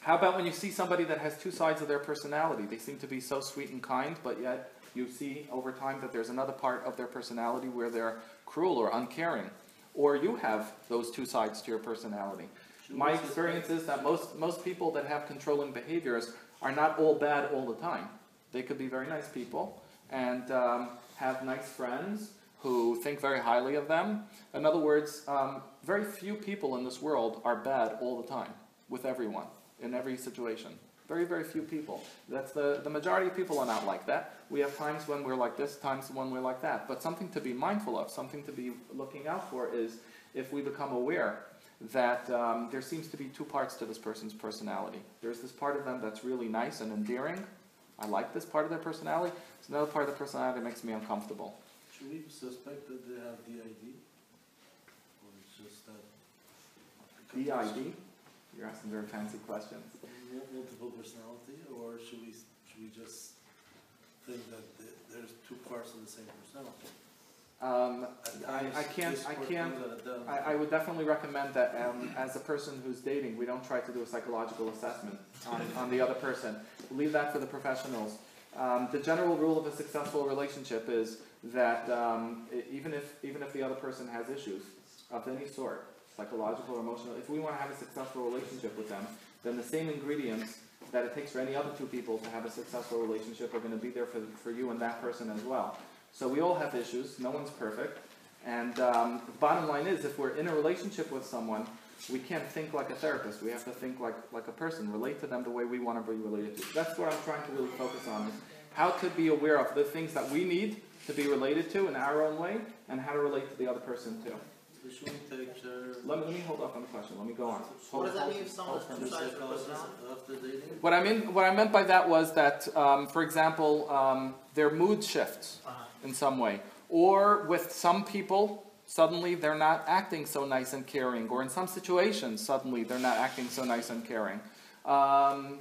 how about when you see somebody that has two sides of their personality? They seem to be so sweet and kind, but yet you see over time that there's another part of their personality where they're cruel or uncaring. Or you have those two sides to your personality. My experience is that most, most people that have controlling behaviors are not all bad all the time. They could be very nice people and um, have nice friends who think very highly of them. In other words, um, very few people in this world are bad all the time with everyone in every situation. Very, very few people. That's the, the majority of people are not like that. We have times when we're like this, times when we're like that. But something to be mindful of, something to be looking out for is if we become aware that um, there seems to be two parts to this person's personality. There's this part of them that's really nice and endearing. I like this part of their personality. There's another part of the personality that makes me uncomfortable. Should we suspect that they have DID? Or it's just that? DID? You're asking very fancy questions. Multiple personality, or should we, should we just think that there's two parts of the same personality? Um, I, I can't, I can't, things at a time. I, I would definitely recommend that um, as a person who's dating, we don't try to do a psychological assessment on, on the other person. Leave that for the professionals. Um, the general rule of a successful relationship is that um, even if even if the other person has issues of any sort, psychological or emotional, if we want to have a successful relationship with them, then the same ingredients that it takes for any other two people to have a successful relationship are going to be there for, for you and that person as well. So we all have issues. No one's perfect. And um, the bottom line is, if we're in a relationship with someone, we can't think like a therapist. We have to think like, like a person, relate to them the way we want to be related to. That's what I'm trying to really focus on, is how to be aware of the things that we need to be related to in our own way, and how to relate to the other person too. The we shouldn't take their. Let me, let me hold off on the question, let me go on. What does that Hold- mean if hold someone has two sides for Psychosis personality? after dating? What I mean, what I meant by that was that, um, for example, um, their mood shifts Uh-huh. In some way. Or with some people, suddenly they're not acting so nice and caring. Or in some situations, suddenly they're not acting so nice and caring. Um,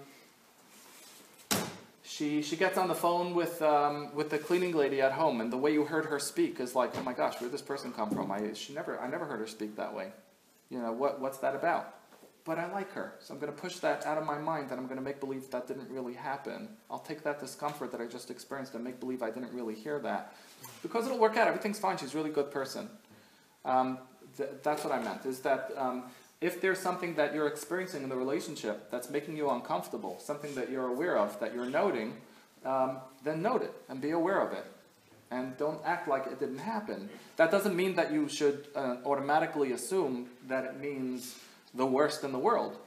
she, she gets on the phone with, um, with the cleaning lady at home, and the way you heard her speak is like, oh my gosh, where did this person come from? I, she never, I never heard her speak that way. You know, what, what's that about? But I like her, so I'm going to push that out of my mind, and I'm going to make believe that didn't really happen. I'll take that discomfort that I just experienced and make believe I didn't really hear that. Because it'll work out, everything's fine, she's a really good person. Um, th- that's what I meant, is that um, if there's something that you're experiencing in the relationship that's making you uncomfortable, something that you're aware of, that you're noting, um, then note it and be aware of it. And don't act like it didn't happen. That doesn't mean that you should uh, automatically assume that it means the worst in the world.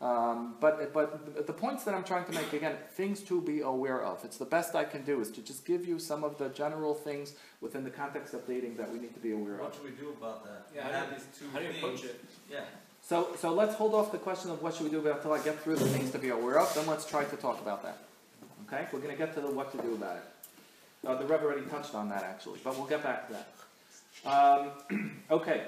Um, but, but the points that I'm trying to make, again, things to be aware of. It's the best I can do is to just give you some of the general things within the context of dating that we need to be aware of. What should we do about that? Yeah, We how have do these two How do you approach it? Yeah. So, so let's hold off the question of what should we do about until I get through the things to be aware of. Then let's try to talk about that. Okay, we're going to get to the what to do about it. Uh, the Rav already touched on that actually, but we'll get back to that. Um, okay.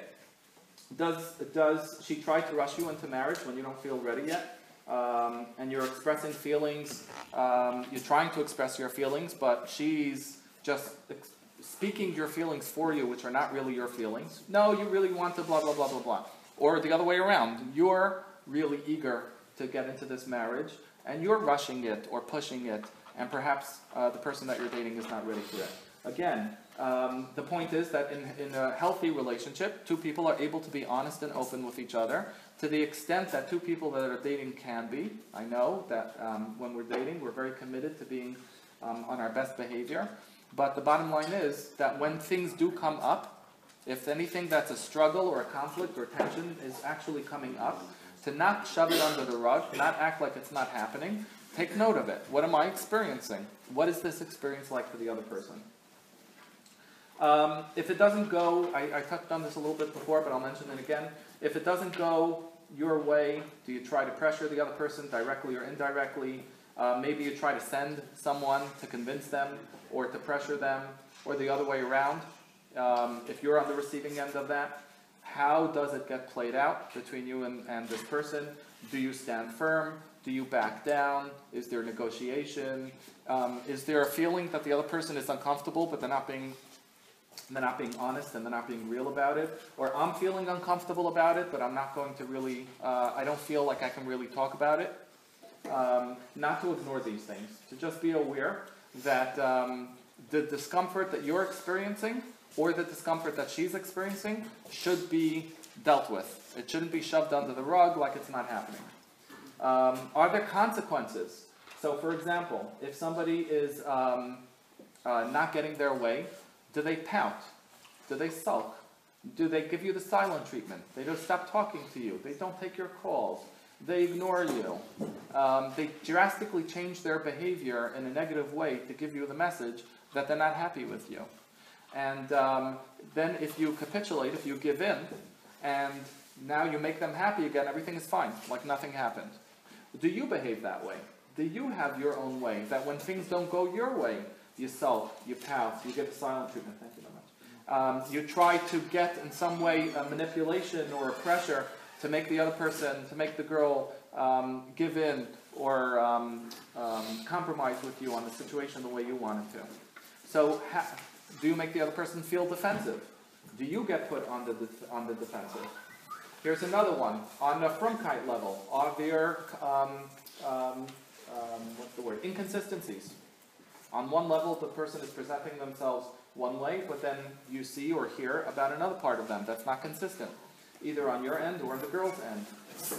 Does does she try to rush you into marriage when you don't feel ready yet? Um, and you're expressing feelings. Um, you're trying to express your feelings, but she's just ex- speaking your feelings for you, which are not really your feelings. No, you really want to blah blah blah blah blah. Or the other way around. You're really eager to get into this marriage, and you're rushing it or pushing it, and perhaps uh, the person that you're dating is not ready for it. Again, um, the point is that in, in a healthy relationship, two people are able to be honest and open with each other to the extent that two people that are dating can be. I know that um, when we're dating, we're very committed to being um, on our best behavior. But the bottom line is that when things do come up, if anything that's a struggle or a conflict or tension is actually coming up, to not shove it under the rug, not act like it's not happening, take note of it. What am I experiencing? What is this experience like for the other person? Um, if it doesn't go, I, I touched on this a little bit before, but I'll mention it again. If it doesn't go your way, do you try to pressure the other person directly or indirectly? Uh, maybe you try to send someone to convince them or to pressure them, or the other way around. Um, if you're on the receiving end of that, how does it get played out between you and, and this person? Do you stand firm? Do you back down? Is there negotiation? Um, is there a feeling that the other person is uncomfortable, but they're not being they're not being honest and they're not being real about it, or I'm feeling uncomfortable about it, but I'm not going to really, uh, I don't feel like I can really talk about it. Um, not to ignore these things, to just be aware that um, the discomfort that you're experiencing or the discomfort that she's experiencing should be dealt with. It shouldn't be shoved under the rug like it's not happening. Um, are there consequences? So, for example, if somebody is um, uh, not getting their way, do they pout? Do they sulk? Do they give you the silent treatment? They don't stop talking to you. They don't take your calls. They ignore you. Um, they drastically change their behavior in a negative way to give you the message that they're not happy with you. And um, then if you capitulate, if you give in, and now you make them happy again, everything is fine, like nothing happened. Do you behave that way? Do you have your own way? That when things don't go your way, you sulk, you pout, you get the silent treatment. Thank you very much. Um, you try to get in some way a manipulation or a pressure to make the other person, to make the girl um, give in or um, um, compromise with you on the situation the way you want it to. So, ha- do you make the other person feel defensive? Do you get put on the def- on the defensive? Here's another one on the Frumkeit level. Are there um, um, what's the word? Inconsistencies. On one level, the person is presenting themselves one way, but then you see or hear about another part of them that's not consistent, either on your end or on the girl's end.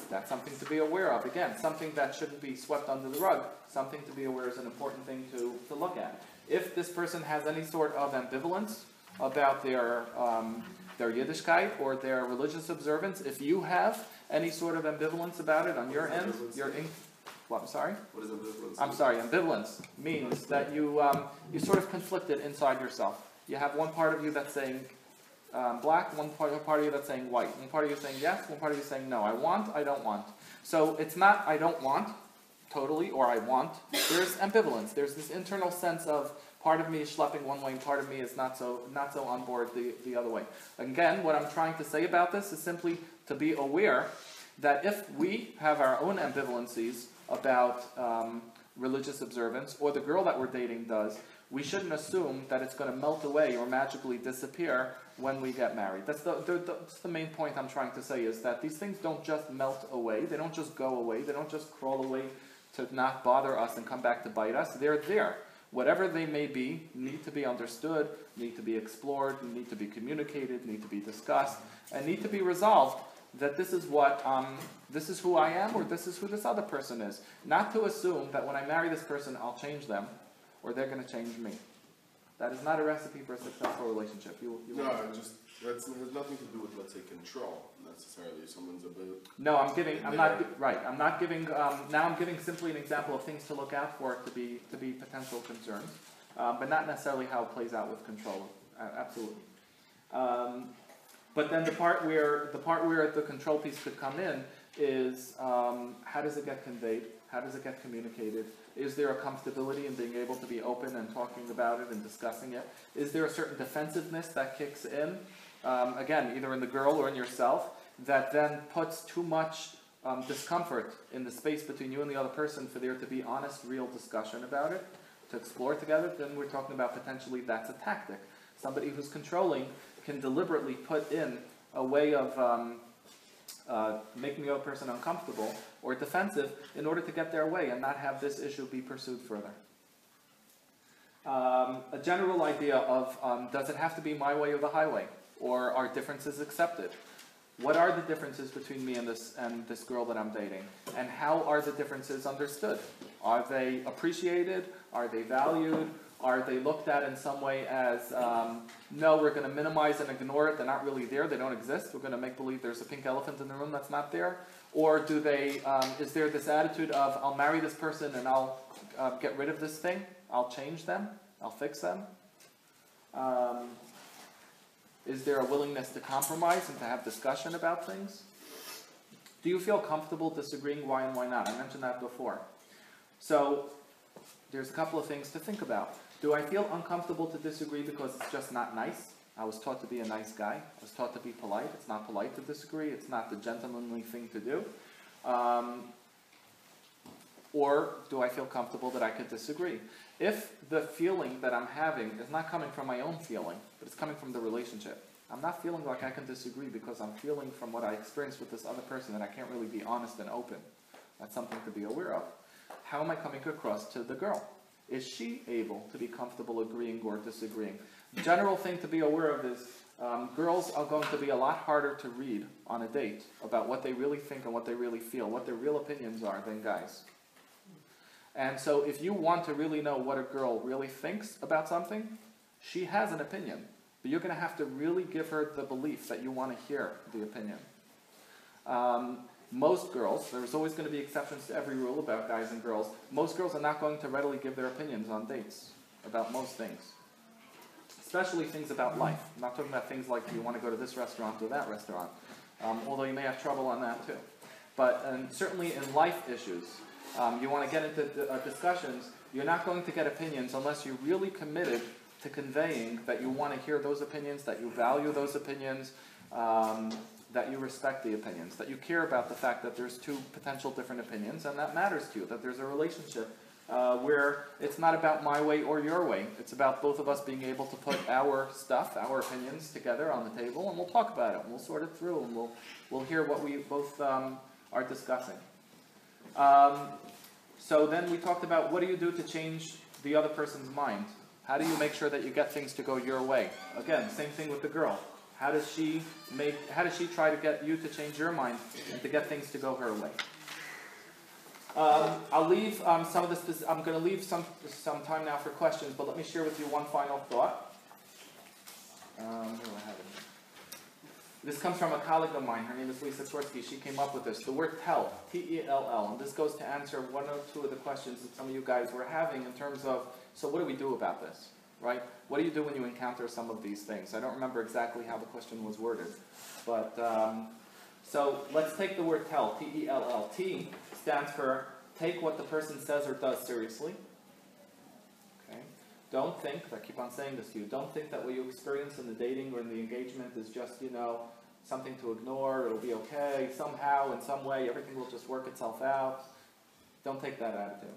That's something to be aware of. Again, something that shouldn't be swept under the rug. Something to be aware is an important thing to, to look at. If this person has any sort of ambivalence about their um, their Yiddishkeit or their religious observance, if you have any sort of ambivalence about it on your end, you're in. What, I'm sorry? What is ambivalence? I'm sorry, ambivalence means that you, um, you sort of conflicted inside yourself. You have one part of you that's saying, um, black, one part, part of you that's saying white, one part of you saying yes, one part of you saying no. I want, I don't want. So it's not I don't want totally or I want. There's ambivalence. There's this internal sense of part of me is schlepping one way and part of me is not so not so on board the, the other way. Again, what I'm trying to say about this is simply to be aware that if we have our own ambivalencies about um, religious observance, or the girl that we're dating does, we shouldn't assume that it's going to melt away or magically disappear when we get married. That's the, the, the, that's the main point I'm trying to say is that these things don't just melt away, they don't just go away, they don't just crawl away to not bother us and come back to bite us. They're there. Whatever they may be, need to be understood, need to be explored, need to be communicated, need to be discussed, and need to be resolved that this is what um, this is who I am or this is who this other person is. Not to assume that when I marry this person I'll change them or they're going to change me. That is not a recipe for a successful relationship. You, you No, just, that's, has nothing to do with, let's say, control necessarily. Someone's a bit, No, I'm giving. I'm not right. I'm not giving. Um, now I'm giving simply an example of things to look out for to be to be potential concerns, um, but not necessarily how it plays out with control. Uh, absolutely. Um, but then the part where the part where the control piece could come in is um, how does it get conveyed? How does it get communicated? Is there a comfortability in being able to be open and talking about it and discussing it? Is there a certain defensiveness that kicks in? Um, again, either in the girl or in yourself, that then puts too much um, discomfort in the space between you and the other person for there to be honest, real discussion about it, to explore together, then we're talking about potentially that's a tactic. Somebody who's controlling can deliberately put in a way of um, uh, making the other person uncomfortable or defensive in order to get their way and not have this issue be pursued further. Um, a general idea of um, does it have to be my way or the highway? Or are differences accepted? What are the differences between me and this and this girl that I'm dating? And how are the differences understood? Are they appreciated? Are they valued? Are they looked at in some way as um, no, we're going to minimize and ignore it. They're not really there. They don't exist. We're going to make believe there's a pink elephant in the room that's not there. Or do they? Um, is there this attitude of I'll marry this person and I'll uh, get rid of this thing? I'll change them. I'll fix them. Um, is there a willingness to compromise and to have discussion about things? Do you feel comfortable disagreeing? Why and why not? I mentioned that before. So there's a couple of things to think about. Do I feel uncomfortable to disagree because it's just not nice? I was taught to be a nice guy. I was taught to be polite. It's not polite to disagree. It's not the gentlemanly thing to do. Um, or do I feel comfortable that I could disagree? If the feeling that I'm having is not coming from my own feeling, but it's coming from the relationship, I'm not feeling like I can disagree because I'm feeling from what I experienced with this other person that I can't really be honest and open. That's something to be aware of. How am I coming across to the girl? Is she able to be comfortable agreeing or disagreeing? General thing to be aware of is um, girls are going to be a lot harder to read on a date about what they really think and what they really feel, what their real opinions are than guys. And so if you want to really know what a girl really thinks about something, she has an opinion. But you're going to have to really give her the belief that you want to hear the opinion. Um, most girls, there's always going to be exceptions to every rule about guys and girls, most girls are not going to readily give their opinions on dates about most things. Especially things about life. I'm not talking about things like do you want to go to this restaurant or that restaurant, um, although you may have trouble on that too. But and certainly in life issues, um, you want to get into uh, discussions, you're not going to get opinions unless you're really committed to conveying that you want to hear those opinions, that you value those opinions, um, that you respect the opinions, that you care about the fact that there's two potential different opinions, and that matters to you, that there's a relationship uh, where it's not about my way or your way. It's about both of us being able to put our stuff, our opinions together on the table, and we'll talk about it, and we'll sort it through, and we'll, we'll hear what we both um, are discussing. Um, so then we talked about what do you do to change the other person's mind? How do you make sure that you get things to go your way? Again, same thing with the girl. How does she make? How does she try to get you to change your mind and to get things to go her way? Um, I'll leave um, some of this. I'm going to leave some some time now for questions, but let me share with you one final thought. Um? This comes from a colleague of mine. Her name is Lisa Swirsky. She came up with this. The word tell, T-E-L-L, and this goes to answer one or two of the questions that some of you guys were having in terms of, so what do we do about this? Right? What do you do when you encounter some of these things? I don't remember exactly how the question was worded, but, um, so let's take the word tell, T-E-L-L. T stands for take what the person says or does seriously. Okay? Don't think, I keep on saying this to you, don't think that what you experience in the dating or in the engagement is just, you know, something to ignore, it'll be okay, somehow, in some way, everything will just work itself out. Don't take that attitude.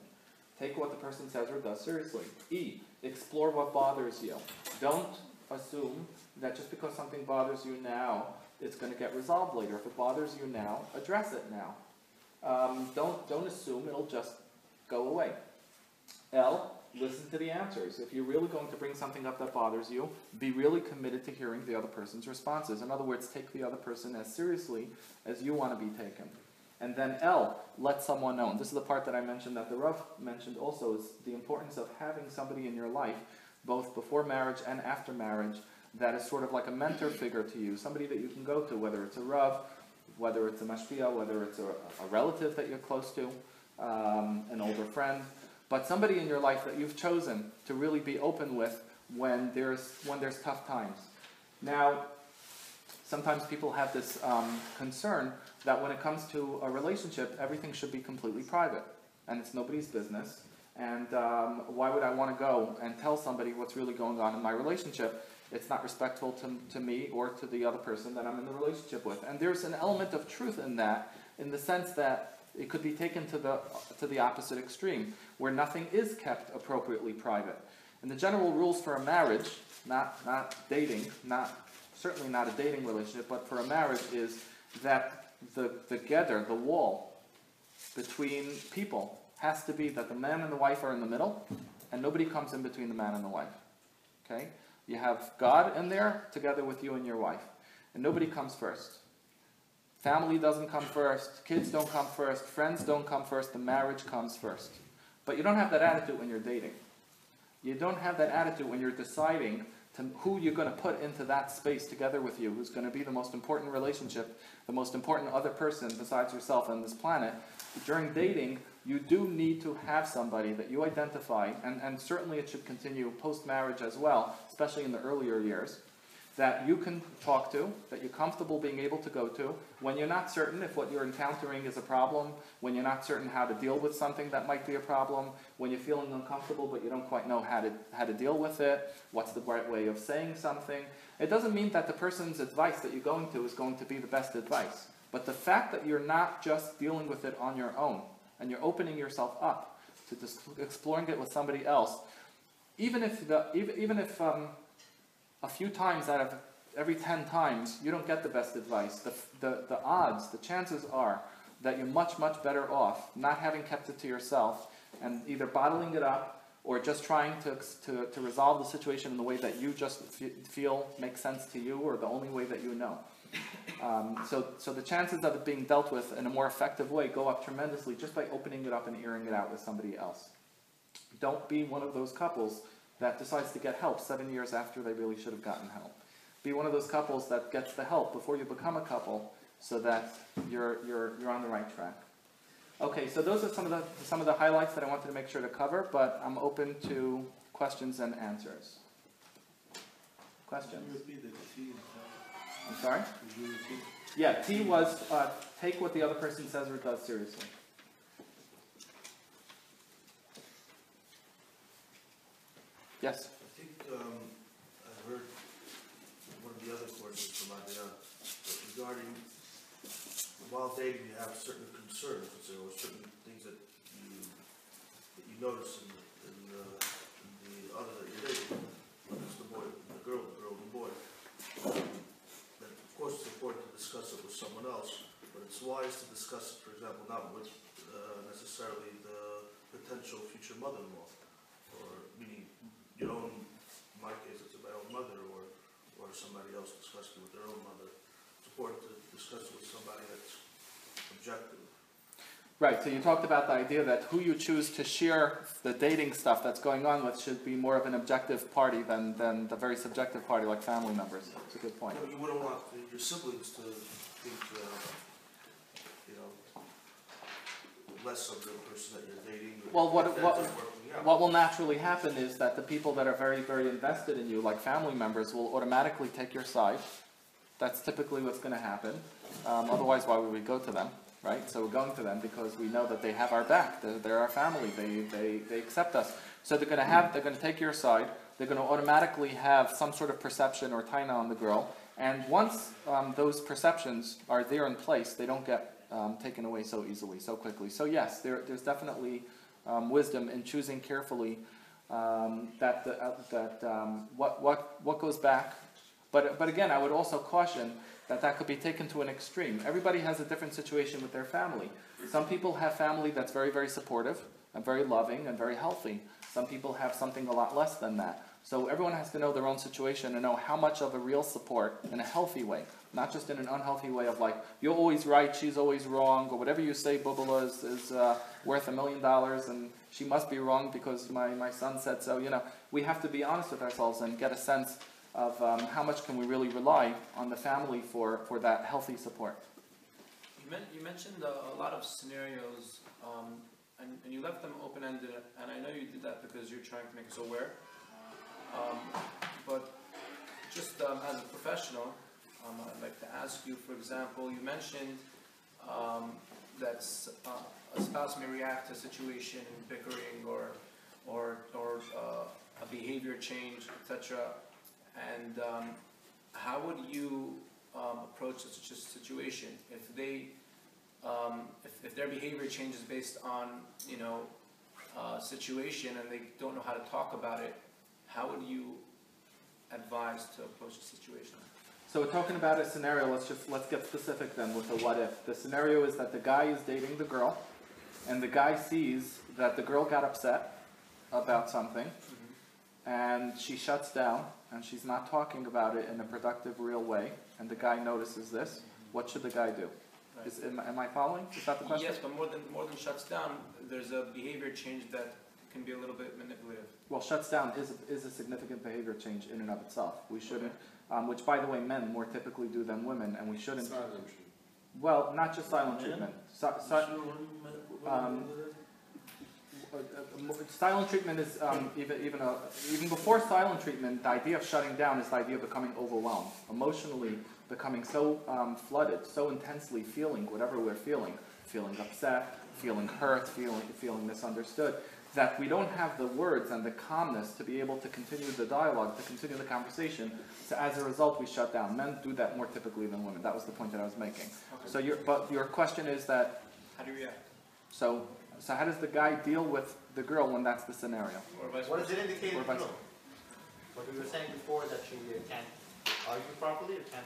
Take what the person says or does seriously. E, explore what bothers you. Don't assume that just because something bothers you now, it's going to get resolved later. If it bothers you now, address it now. Um, don't, don't assume it'll just go away. L, listen to the answers. If you're really going to bring something up that bothers you, be really committed to hearing the other person's responses. In other words, take the other person as seriously as you want to be taken. And then L, let someone know. And this is the part that I mentioned that the Rav mentioned also is the importance of having somebody in your life, both before marriage and after marriage, that is sort of like a mentor figure to you, somebody that you can go to, whether it's a Rav, whether it's a mashpia, whether it's a, a relative that you're close to, um, an older friend, but somebody in your life that you've chosen to really be open with when there's when there's tough times. Now, sometimes people have this um, concern that when it comes to a relationship, everything should be completely private, and it's nobody's business. And um, why would I want to go and tell somebody what's really going on in my relationship? It's not respectful to, to me or to the other person that I'm in the relationship with. And there's an element of truth in that, in the sense that it could be taken to the, to the opposite extreme, where nothing is kept appropriately private. And the general rules for a marriage, not, not dating, not, certainly not a dating relationship, but for a marriage is that the, the gather, the wall between people has to be that the man and the wife are in the middle, and nobody comes in between the man and the wife. Okay? You have God in there together with you and your wife, and nobody comes first. Family doesn't come first, kids don't come first, friends don't come first, the marriage comes first. But you don't have that attitude when you're dating. You don't have that attitude when you're deciding to who you're going to put into that space together with you, who's going to be the most important relationship, the most important other person besides yourself on this planet. During dating, you do need to have somebody that you identify, and, and certainly it should continue post marriage as well, especially in the earlier years, that you can talk to, that you're comfortable being able to go to, when you're not certain if what you're encountering is a problem, when you're not certain how to deal with something that might be a problem, when you're feeling uncomfortable but you don't quite know how to, how to deal with it, what's the right way of saying something. It doesn't mean that the person's advice that you're going to is going to be the best advice. But the fact that you're not just dealing with it on your own, and you're opening yourself up to just exploring it with somebody else, even if, the, even, even if um, a few times out of every 10 times you don't get the best advice, the, the, the odds, the chances are that you're much, much better off not having kept it to yourself and either bottling it up or just trying to, to, to resolve the situation in the way that you just f- feel makes sense to you or the only way that you know. Um, so, so the chances of it being dealt with in a more effective way go up tremendously just by opening it up and airing it out with somebody else. Don't be one of those couples that decides to get help seven years after they really should have gotten help. Be one of those couples that gets the help before you become a couple so that you're, you're, you're on the right track. Okay, so those are some of the some of the highlights that I wanted to make sure to cover, but I'm open to questions and answers. Questions? I'm sorry? Yeah, T was uh, take what the other person says or does seriously. Yes? I think, um, I heard one of the other courses from Adrian regarding while dating, you have certain concerns, or certain things that you, that you notice in, in, uh, in the other that you're dating, it's the boy, the girl, the girl, the boy. That of course it's important to discuss it with someone else, but it's wise to discuss it, for example, not with, uh, necessarily the potential future mother-in-law, your own, in my case, it's my own mother, or, or somebody else discussing with their own mother. It's important to discuss it with somebody that's objective. Right, so you talked about the idea that who you choose to share the dating stuff that's going on with should be more of an objective party than, than the very subjective party like family members. That's a good point. You know, you wouldn't want your siblings to think, uh, you know, less of the person that you're dating. Well, what- what- isn't working out. What will naturally happen is that the people that are very, very invested in you, like family members, will automatically take your side. That's typically what's gonna happen. Um, otherwise, why would we go to them, right? So we're going to them because we know that they have our back. They're, they're our family. They, they, they accept us. So they're gonna have, they're gonna take your side. They're gonna automatically have some sort of perception or taina on the girl. And once um, those perceptions are there in place, they don't get um, taken away so easily, so quickly. So yes, there, there's definitely um, wisdom in choosing carefully um, that the, uh, that um, what what what goes back. But but again, I would also caution that that could be taken to an extreme. Everybody has a different situation with their family. Some people have family that's very very supportive and very loving and very healthy. Some people have something a lot less than that. So everyone has to know their own situation and know how much of a real support in a healthy way, not just in an unhealthy way of like you're always right, she's always wrong, or whatever you say, Bubala is, is uh, worth a million dollars and she must be wrong because my, my son said so. You know, we have to be honest with ourselves and get a sense of um, how much can we really rely on the family for, for that healthy support. You, you mentioned a, a lot of scenarios, um, and, and you left them open-ended, and I know you did that because you're trying to make us aware. Um, but just um, as a professional, um, I'd like to ask you, for example, you mentioned um, that uh, a spouse may react to a situation, in bickering or or or uh, a behavior change, etc. And um, how would you um, approach such a situation if they um, if, if their behavior changes based on you know uh, situation and they don't know how to talk about it? How would you advise to approach the situation? So we're talking about a scenario, let's just, let's get specific then with the what if. The scenario is that the guy is dating the girl, and the guy sees that the girl got upset about something, mm-hmm. and she shuts down, and she's not talking about it in a productive, real way, and the guy notices this, mm-hmm. what should the guy do? Right. Is, am, am I following? Is that the question? Yes, but more than more than shuts down, there's a behavior change that can be a little bit manipulative. Well, shuts down is, a- is a significant behavior change in and of itself. We shouldn't, um, which by the way, men more typically do than women, and we shouldn't, well, not just silent treatment. Si- si- Sure, what do you mean- what do you um, mean with it? Uh, uh, mo- Silent treatment is um, even even a, even before silent treatment. The idea of shutting down is the idea of becoming overwhelmed, emotionally becoming so um, flooded, so intensely feeling whatever we're feeling, feeling upset, feeling hurt, feeling feeling misunderstood, that we don't have the words and the calmness to be able to continue the dialogue, to continue the conversation. So as a result, we shut down. Men do that more typically than women. That was the point that I was making. Okay. So your but your question is that How do you react? so, so how does the guy deal with the girl when that's the scenario? Or vice What does it indicate Or vice- What we were saying before, that she uh, can't argue properly or can't?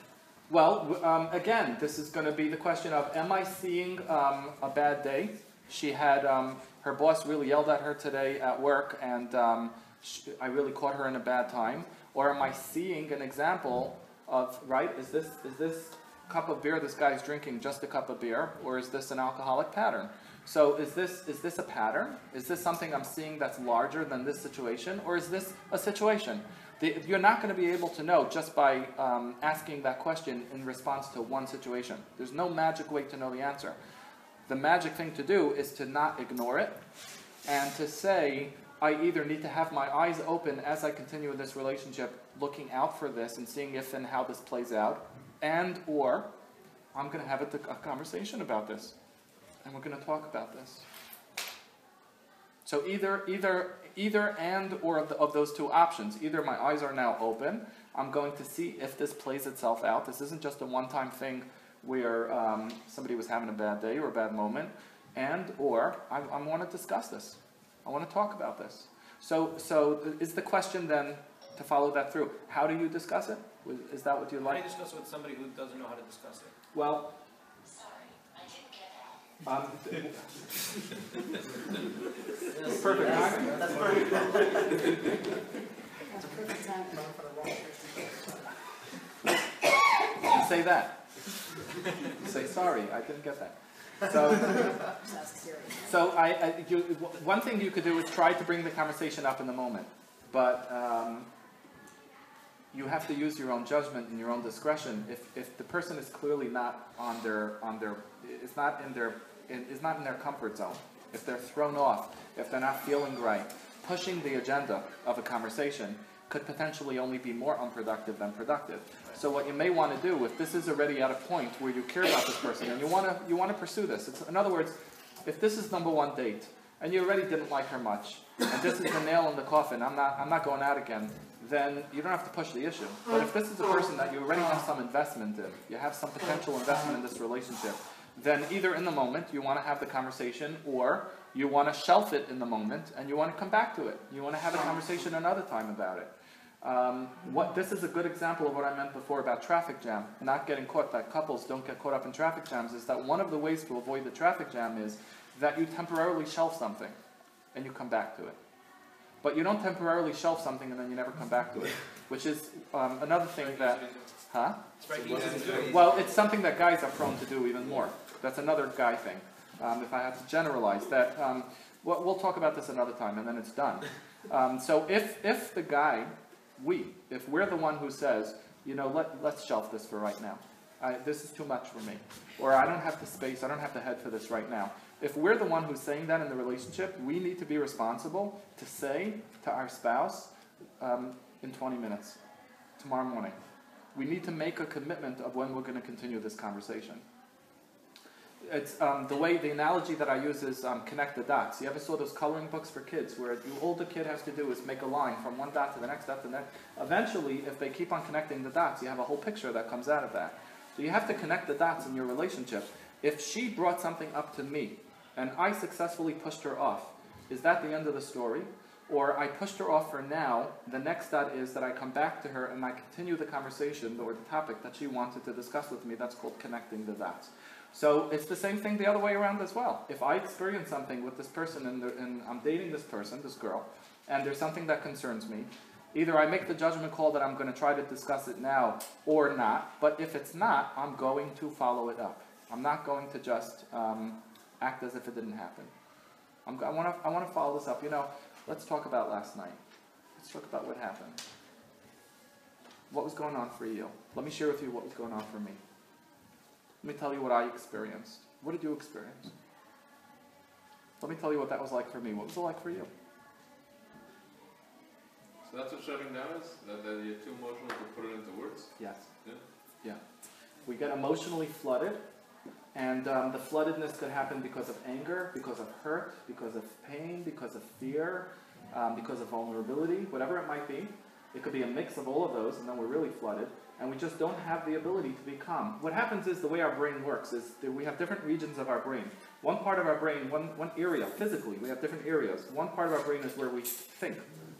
Well, um, again, this is going to be the question of: Am I seeing um, a bad day? She had um, her boss really yelled at her today at work, and um, sh I really caught her in a bad time. Or am I seeing an example of right? Is this is this cup of beer this guy's drinking just a cup of beer, or is this an alcoholic pattern? So is this is this a pattern? Is this something I'm seeing that's larger than this situation, or is this a situation? The, you're not going to be able to know just by um, asking that question in response to one situation. There's no magic way to know the answer. The magic thing to do is to not ignore it and to say, I either need to have my eyes open as I continue in this relationship, looking out for this and seeing if and how this plays out, and or I'm going to have a, a conversation about this, and we're going to talk about this. So either, either, either and or of, the, of those two options. Either my eyes are now open. I'm going to see if this plays itself out. This isn't just a one-time thing where um, somebody was having a bad day or a bad moment, and or I, I want to discuss this. I want to talk about this. So, so is the question then to follow that through? How do you discuss it? Is that what you like? How do like? you discuss it with somebody who doesn't know how to discuss it? Well, um, perfect timing. That's perfect. That's perfect time for the wrong person. You say that. You say sorry, I didn't get that. So, Just ask Siri. so I, I you, one thing you could do is try to bring the conversation up in the moment, but um, you have to use your own judgment and your own discretion. If, if the person is clearly not on their on their, it's not in their in, is not in their comfort zone, if they're thrown off, if they're not feeling right, pushing the agenda of a conversation could potentially only be more unproductive than productive. So what you may want to do, if this is already at a point where you care about this person and you want to you want to pursue this, it's, in other words, if this is number one date and you already didn't like her much, and this is the nail in the coffin, I'm not I'm not going out again, then you don't have to push the issue. But if this is a person that you already have some investment in, you have some potential investment in this relationship, then either in the moment you want to have the conversation or you want to shelf it in the moment and you want to come back to it. You want to have a conversation another time about it. Um, what this is a good example of what I meant before about traffic jam, not getting caught. That couples don't get caught up in traffic jams. Is that one of the ways to avoid the traffic jam is that you temporarily shelf something, and you come back to it. But you don't temporarily shelf something and then you never come back to it, which is um, another thing that, huh? Well, it's something that guys are prone to do even more. That's another guy thing. Um, if I have to generalize that, um, we'll, we'll talk about this another time, and then it's done. Um, so if if the guy we, if we're the one who says, you know, let, let's shelf this for right now. I, this is too much for me. Or I don't have the space, I don't have the head for this right now. If we're the one who's saying that in the relationship, we need to be responsible to say to our spouse um, in 20 minutes, tomorrow morning. We need to make a commitment of when we're going to continue this conversation. It's um, the way the analogy that I use is um, connect the dots. You ever saw those coloring books for kids where you, all the kid has to do is make a line from one dot to the next dot to the next. Eventually, if they keep on connecting the dots, you have a whole picture that comes out of that. So you have to connect the dots in your relationship. If she brought something up to me and I successfully pushed her off, is that the end of the story? Or I pushed her off for now, the next dot is that I come back to her and I continue the conversation or the topic that she wanted to discuss with me. That's called connecting the dots. So it's the same thing the other way around as well. If I experience something with this person and, and I'm dating this person, this girl, and there's something that concerns me, either I make the judgment call that I'm going to try to discuss it now or not, but if it's not, I'm going to follow it up. I'm not going to just um, act as if it didn't happen. I'm, I want to I wanna follow this up. You know, let's talk about last night. Let's talk about what happened. What was going on for you? Let me share with you what was going on for me. Let me tell you what I experienced. What did you experience? Let me tell you what that was like for me. What was it like for you? So that's what shutting down is? That, that you're too emotional to put it into words? Yes. Yeah. Yeah. We get emotionally flooded, and um, the floodedness could happen because of anger, because of hurt, because of pain, because of fear, um, because of vulnerability, whatever it might be. It could be a mix of all of those, and then we're really flooded, and we just don't have the ability to be calm. What happens is the way our brain works is that we have different regions of our brain. One part of our brain, one, one area, physically, we have different areas. One part of our brain is where we think.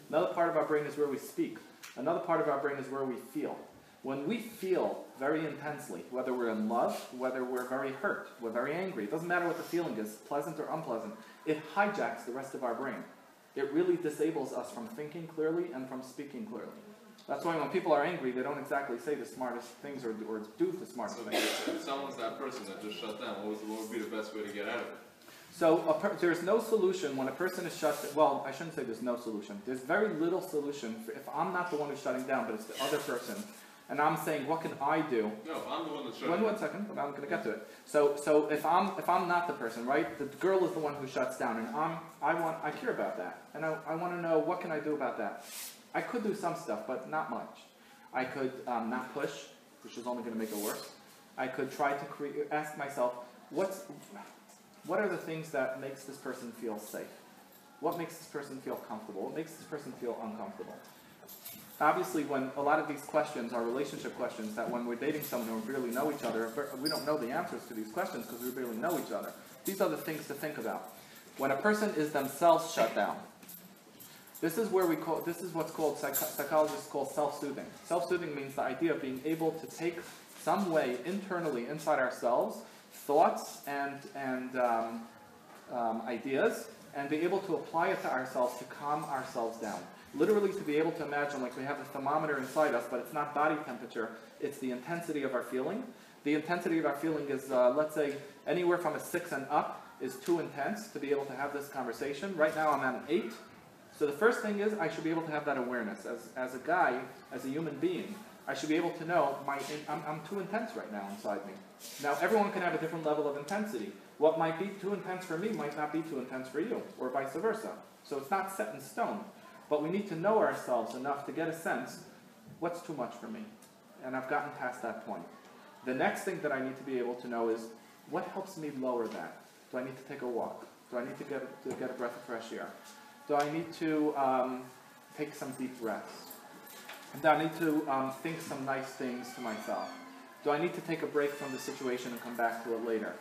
Another part of our brain is where we speak. Another part of our brain is where we feel. When we feel very intensely, whether we're in love, whether we're very hurt, we're very angry, it doesn't matter what the feeling is, pleasant or unpleasant, it hijacks the rest of our brain. It really disables us from thinking clearly and from speaking clearly. That's why when people are angry, they don't exactly say the smartest things or, or do the smartest So things. if someone's that person that just shut down, what, what would be the best way to get out of it? So a per- there's no solution when a person is shut. Down. Well, I shouldn't say there's no solution. There's very little solution for, if I'm not the one who's shutting down, but it's the other person, and I'm saying, what can I do? No, I'm the one that's shutting One, down. one second, but I'm going to get to it. So, so if I'm if I'm not the person, right? The girl is the one who shuts down, and I'm I want I care about that, and I, I want to know what can I do about that. I could do some stuff, but not much. I could um, not push, which is only going to make it worse. I could try to create, ask myself, what's what are the things that makes this person feel safe? What makes this person feel comfortable? What makes this person feel uncomfortable? Obviously, when a lot of these questions are relationship questions, that when we're dating someone and we barely know each other, we don't know the answers to these questions because we barely know each other. These are the things to think about. When a person is themselves shut down, this is where we call this is what's called psych- psychologists call self-soothing. Self-soothing means the idea of being able to take some way internally inside ourselves thoughts and and um, um, ideas and be able to apply it to ourselves to calm ourselves down. Literally, to be able to imagine like we have a thermometer inside us, but it's not body temperature; it's the intensity of our feeling. The intensity of our feeling is, uh, let's say, anywhere from a six and up is too intense to be able to have this conversation. Right now, I'm at an eight. So the first thing is I should be able to have that awareness as, as a guy, as a human being. I should be able to know my I'm, I'm too intense right now inside me. Now everyone can have a different level of intensity, What might be too intense for me might not be too intense for you, or vice versa. So it's not set in stone. But we need to know ourselves enough to get a sense what's too much for me. And I've gotten past that point. The next thing that I need to be able to know is what helps me lower that? Do I need to take a walk? Do I need to get, to get a breath of fresh air? Do I need to um, take some deep breaths? Do I need to um, think some nice things to myself? Do I need to take a break from the situation and come back to it later?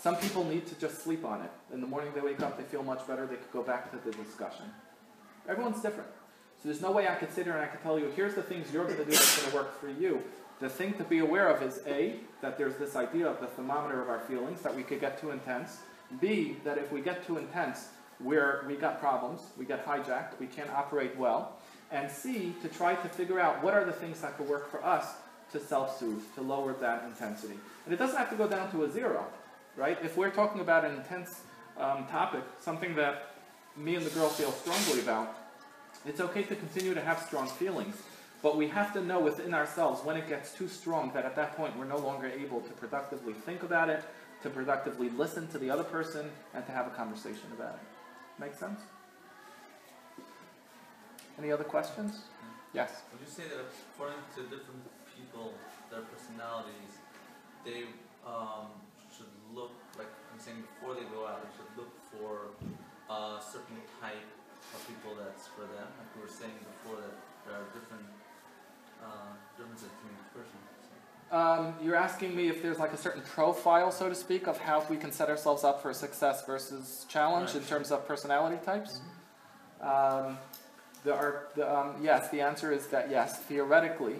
Some people need to just sleep on it. In the morning they wake up, they feel much better, they could go back to the discussion. Everyone's different. So there's no way I could sit here and I could tell you, here's the things you're going to do that's going to work for you. The thing to be aware of is A, that there's this idea of the thermometer of our feelings, that we could get too intense. B, that if we get too intense, we're, we got problems, we get hijacked, we can't operate well. And C, to try to figure out what are the things that could work for us to self-soothe, to lower that intensity. And it doesn't have to go down to a zero, right? If we're talking about an intense um, topic, something that me and the girl feel strongly about, it's okay to continue to have strong feelings. But we have to know within ourselves when it gets too strong that at that point we're no longer able to productively think about it, to productively listen to the other person, and to have a conversation about it. Make sense? Any other questions? Yes. Would you say that according to different people, their personalities, they um, should look like I'm saying before they go out, they should look for a certain type of people that's for them. Like we were saying before, that there are different uh, differences between each person. Um, you're asking me if there's like a certain profile, so to speak, of how we can set ourselves up for success versus challenge in terms of personality types. Um, there are, the, um, yes, the answer is that yes, theoretically,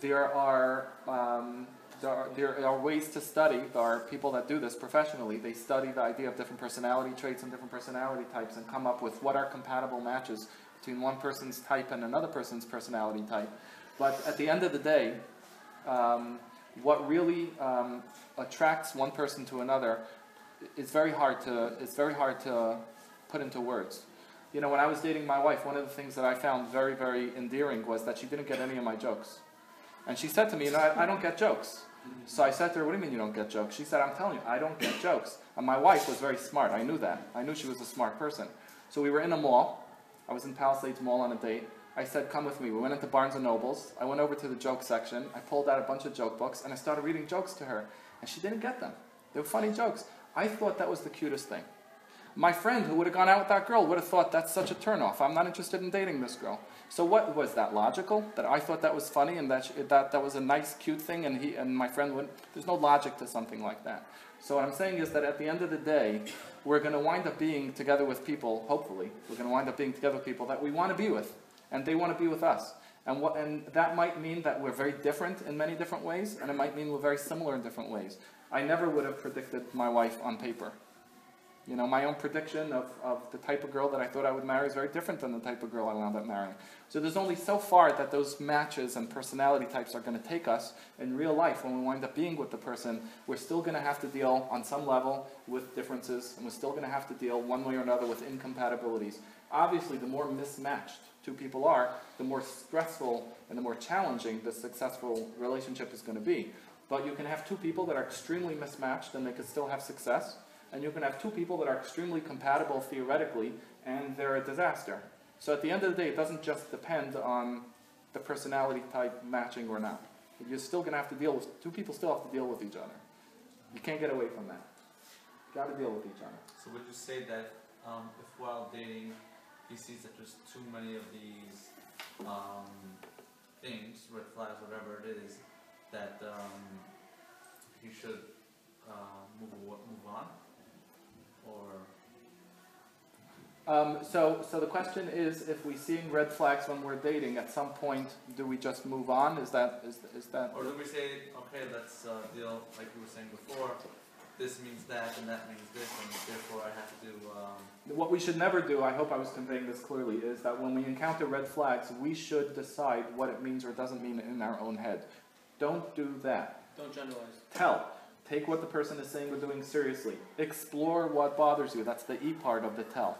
there are, um, there are, there are ways to study. There are people that do this professionally. They study the idea of different personality traits and different personality types and come up with what are compatible matches between one person's type and another person's personality type. But at the end of the day, um, what really um, attracts one person to another is very hard to it's very hard to put into words. You know, when I was dating my wife, one of the things that I found very, very endearing was that she didn't get any of my jokes. And she said to me, you know, I, I don't get jokes. So I said to her, what do you mean you don't get jokes? She said, I'm telling you, I don't get jokes. And my wife was very smart. I knew that. I knew she was a smart person. So we were in a mall. I was in Palisades Mall on a date. I said, come with me. We went into Barnes & Nobles. I went over to the joke section. I pulled out a bunch of joke books, and I started reading jokes to her. And she didn't get them. They were funny jokes. I thought that was the cutest thing. My friend who would have gone out with that girl would have thought that's such a turnoff. I'm not interested in dating this girl. So what was that logical? That I thought that was funny and that she, that that was a nice, cute thing, and he and my friend wouldn't. There's no logic to something like that. So what I'm saying is that at the end of the day, we're going to wind up being together with people. Hopefully, we're going to wind up being together with people that we want to be with, and they want to be with us. And what and that might mean that we're very different in many different ways, and it might mean we're very similar in different ways. I never would have predicted my wife on paper. You know, my own prediction of, of the type of girl that I thought I would marry is very different than the type of girl I wound up marrying. So there's only so far that those matches and personality types are going to take us. In real life, when we wind up being with the person, we're still going to have to deal on some level with differences, and we're still going to have to deal one way or another with incompatibilities. Obviously, the more mismatched two people are, the more stressful and the more challenging the successful relationship is going to be. But you can have two people that are extremely mismatched and they can still have success and you can have two people that are extremely compatible theoretically, and they're a disaster. So at the end of the day, it doesn't just depend on the personality type matching or not. You're still going to have to deal with, two people still have to deal with each other. You can't get away from that. Got to deal with each other. So would you say that um, if while dating, he sees that there's too many of these um, things, red flags, whatever it is, that um, he should uh, move, move on? Or Um, so, so the question is, if we seeing red flags when we're dating, at some point, do we just move on? Is that, is, is that? Or do we say, okay, let's uh, deal, like we were saying before, this means that and that means this, and therefore I have to, um, What we should never do, I hope I was conveying this clearly, is that when we encounter red flags, we should decide what it means or doesn't mean in our own head. Don't do that. Don't generalize. Tell. Take what the person is saying or doing seriously. Explore what bothers you. That's the E part of the tell.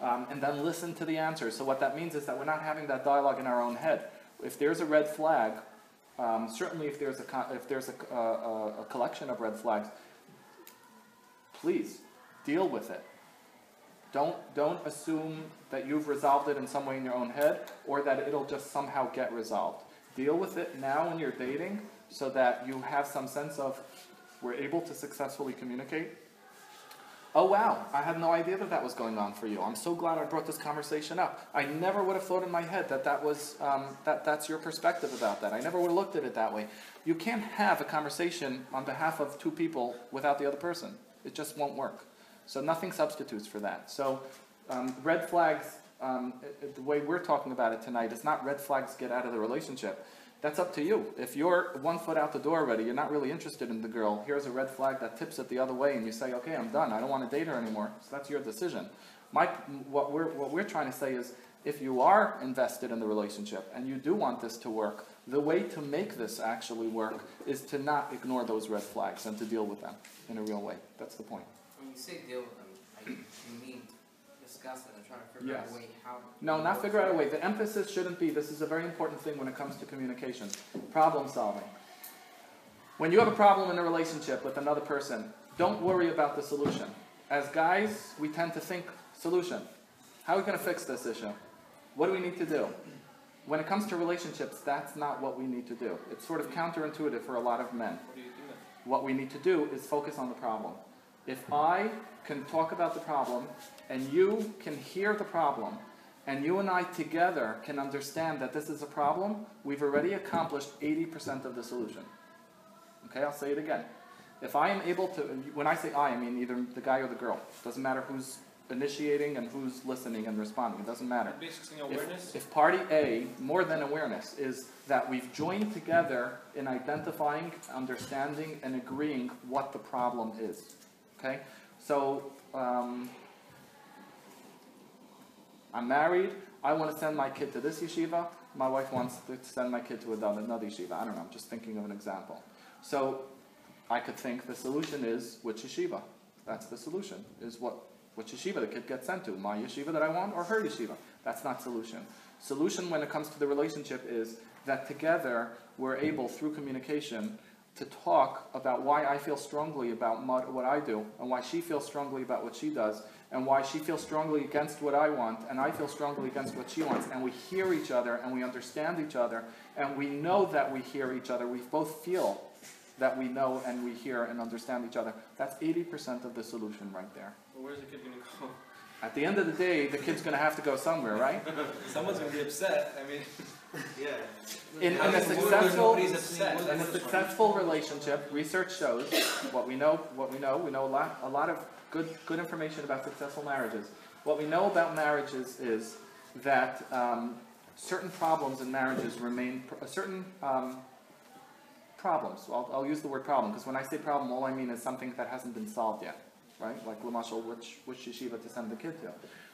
Um, and then listen to the answer. So what that means is that we're not having that dialogue in our own head. If there's a red flag, um, certainly if there's a co- if there's a, uh, a, a collection of red flags, please, deal with it. Don't, don't assume that you've resolved it in some way in your own head or that it'll just somehow get resolved. Deal with it now when you're dating so that you have some sense of we're able to successfully communicate. Oh wow, I had no idea that that was going on for you. I'm so glad I brought this conversation up. I never would have thought in my head that that was um, that that's your perspective about that. I never would have looked at it that way. You can't have a conversation on behalf of two people without the other person. It just won't work. So nothing substitutes for that. So um, red flags, um, it- the way we're talking about it tonight, is not red flags get out of the relationship. That's up to you. If you're one foot out the door already, you're not really interested in the girl, here's a red flag that tips it the other way, and you say, okay, I'm done, I don't want to date her anymore. So that's your decision. My, what we're, what we're trying to say is, if you are invested in the relationship and you do want this to work, the way to make this actually work is to not ignore those red flags and to deal with them in a real way. That's the point. When you say deal with them, I, you mean discuss it and try to figure out a way how. No, not figure out a way. The emphasis shouldn't be, this is a very important thing when it comes to communication, problem solving. When you have a problem in a relationship with another person, don't worry about the solution. As guys, we tend to think, solution. How are we going to fix this issue? What do we need to do? When it comes to relationships, that's not what we need to do. It's sort of counterintuitive for a lot of men. What do you do then? What we need to do is focus on the problem. If I can talk about the problem and you can hear the problem and you and I together can understand that this is a problem, we've already accomplished 80% of the solution. Okay, I'll say it again. If I am able to, when I say I, I mean either the guy or the girl. Doesn't matter who's initiating and who's listening and responding. It doesn't matter. Basic thing, If- If party A, more than awareness, is that we've joined together in identifying, understanding, and agreeing what the problem is. Okay? So, um, I'm married, I want to send my kid to this yeshiva, my wife wants to send my kid to another another yeshiva. I don't know, I'm just thinking of an example. So, I could think the solution is which yeshiva? That's the solution, is what, which yeshiva the kid gets sent to, my yeshiva that I want or her yeshiva. That's not solution. Solution when it comes to the relationship is that together we're able, through communication, to talk about why I feel strongly about what I do, and why she feels strongly about what she does, and why she feels strongly against what I want, and I feel strongly against what she wants, and we hear each other, and we understand each other, and we know that we hear each other. We both feel that we know and we hear and understand each other. That's 80% of the solution right there. Well, where's the kid gonna go? At the end of the day, the kid's going to have to go somewhere, right? Someone's gonna be upset, I mean. Yeah. In, in a successful, in a successful relationship, research shows what we know. What we know, we know a lot, a lot of good, good information about successful marriages. What we know about marriages is that um, certain problems in marriages remain pr- certain um, problems. I'll, I'll use the word problem because when I say problem, all I mean is something that hasn't been solved yet, right? Like Lamashal, which which yeshiva to send the kid to.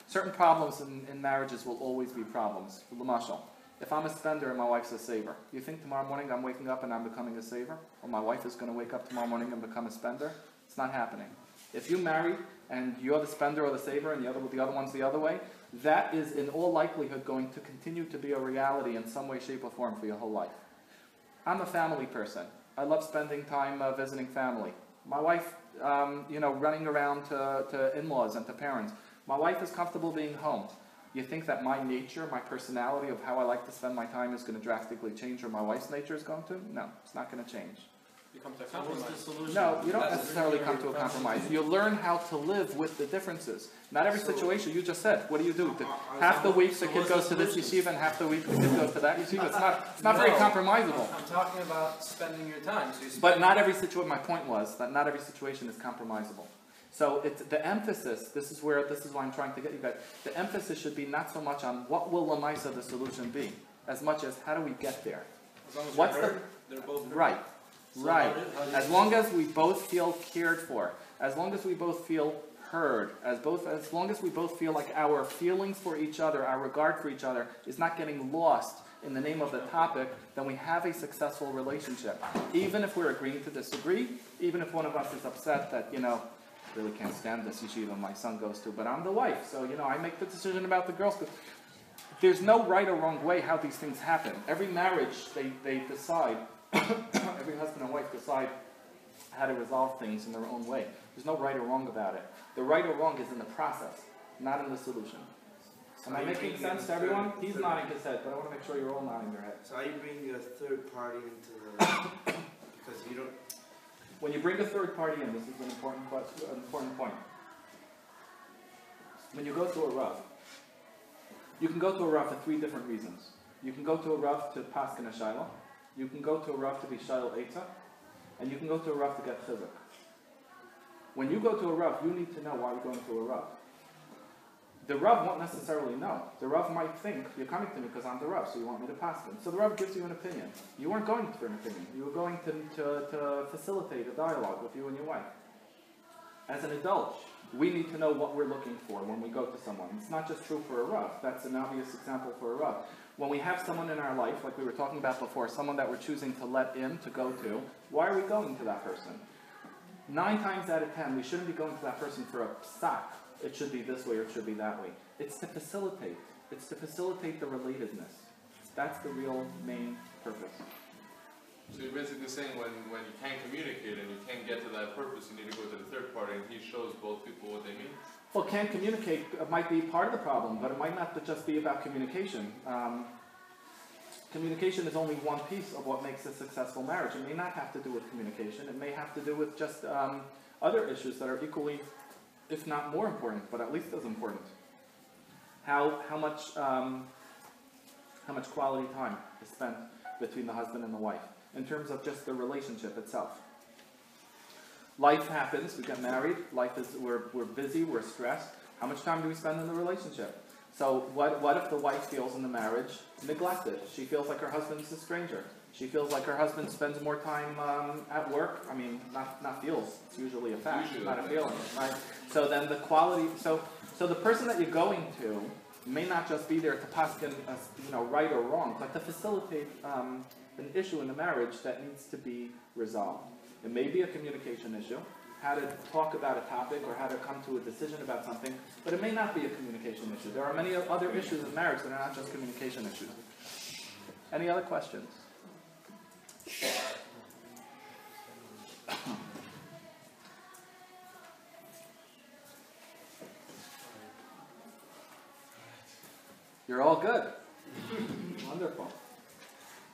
Certain problems in, in marriages will always be problems. Lamashal, if I'm a spender and my wife's a saver, you think tomorrow morning I'm waking up and I'm becoming a saver? Or my wife is going to wake up tomorrow morning and become a spender? It's not happening. If you marry and you're the spender or the saver and the other, the other one's the other way, that is in all likelihood going to continue to be a reality in some way, shape, or form for your whole life. I'm a family person. I love spending time uh, visiting family. My wife, um, you know, running around to, to in-laws and to parents. My wife is comfortable being home. You think that my nature, my personality of how I like to spend my time is going to drastically change or my wife's nature is going to? No, it's not going to change. You come to a So the compromise. No, you don't That's necessarily come to a compromise. You learn how to live with the differences. Not every So- situation, you just said, what do you do? The- I- Half the week the kid goes the to this solution? yeshiva and half the week the kid goes to that yeshiva. It's not, it's not very No. compromisable. I'm talking about spending your time, so you spend. But not every situation, my point was that not every situation is compromisable. So it's, the emphasis, this is where, this is why I'm trying to get you guys, the emphasis should be not so much on what will Lamaisa the solution be, as much as how do we get there? As long as What's you're the- heard, they're both heard. Right, So right. how do- how do As long as we both feel cared for, as long as we both feel heard, as both, as long as we both feel like our feelings for each other, our regard for each other is not getting lost in the name of the topic, then we have a successful relationship. Even if we're agreeing to disagree, even if one of us is upset that, you know, really can't stand this yeshiva my son goes to, but I'm the wife, so, you know, I make the decision about the girls. There's no right or wrong way how these things happen. Every marriage, they, they decide, every husband and wife decide how to resolve things in their own way. There's no right or wrong about it. The right or wrong is in the process, not in the solution. Am I making sense to everyone? third- He's third- nodding his head, but I want to make sure you're all nodding your head. So how you bring a third party into the, because you don't, When you bring a third party in, this is an important question, an important point. When you go to a Rav, you can go to a Rav for three different reasons. You can go to a Rav to paskin a shailah, you can go to a Rav to be shoel Eitzah, and you can go to a Rav to get Chizuk. When you go to a Rav, you need to know why you're going to a Rav. The Rav won't necessarily know. The Rav might think, you're coming to me because I'm the Rav, so you want me to pass them. So the Rav gives you an opinion. You weren't going for an opinion. You were going to, to, to facilitate a dialogue with you and your wife. As an adult, we need to know what we're looking for when we go to someone. It's not just true for a Rav. That's an obvious example for a Rav. When we have someone in our life, like we were talking about before, someone that we're choosing to let in, to go to, why are we going to that person? Nine times out of ten, we shouldn't be going to that person for a psak. It should be this way or it should be that way. It's to facilitate. It's to facilitate the relatedness. That's the real main purpose. So you're basically saying when, when you can't communicate and you can't get to that purpose, you need to go to the third party and he shows both people what they mean? Well, can't communicate uh, might be part of the problem, but it might not just be about communication. Um, communication is only one piece of what makes a successful marriage. It may not have to do with communication. It may have to do with just um, other issues that are equally, if not more important, but at least as important. How how much um, how much quality time is spent between the husband and the wife in terms of just the relationship itself. Life happens, we get married, life is, we're, we're busy, we're stressed. How much time do we spend in the relationship? So what, what if the wife feels in the marriage neglected? She feels like her husband's a stranger. She feels like her husband spends more time um, at work. I mean, not, not feels, it's usually a fact, Usually not a a feeling, right? So then the quality, so, so the person that you're going to may not just be there to paskin, uh, you know, right or wrong, but to facilitate um, an issue in the marriage that needs to be resolved. It may be a communication issue, how to talk about a topic or how to come to a decision about something, but it may not be a communication issue. There are many other issues in marriage that are not just communication issues. Any other questions? You're all good. Wonderful.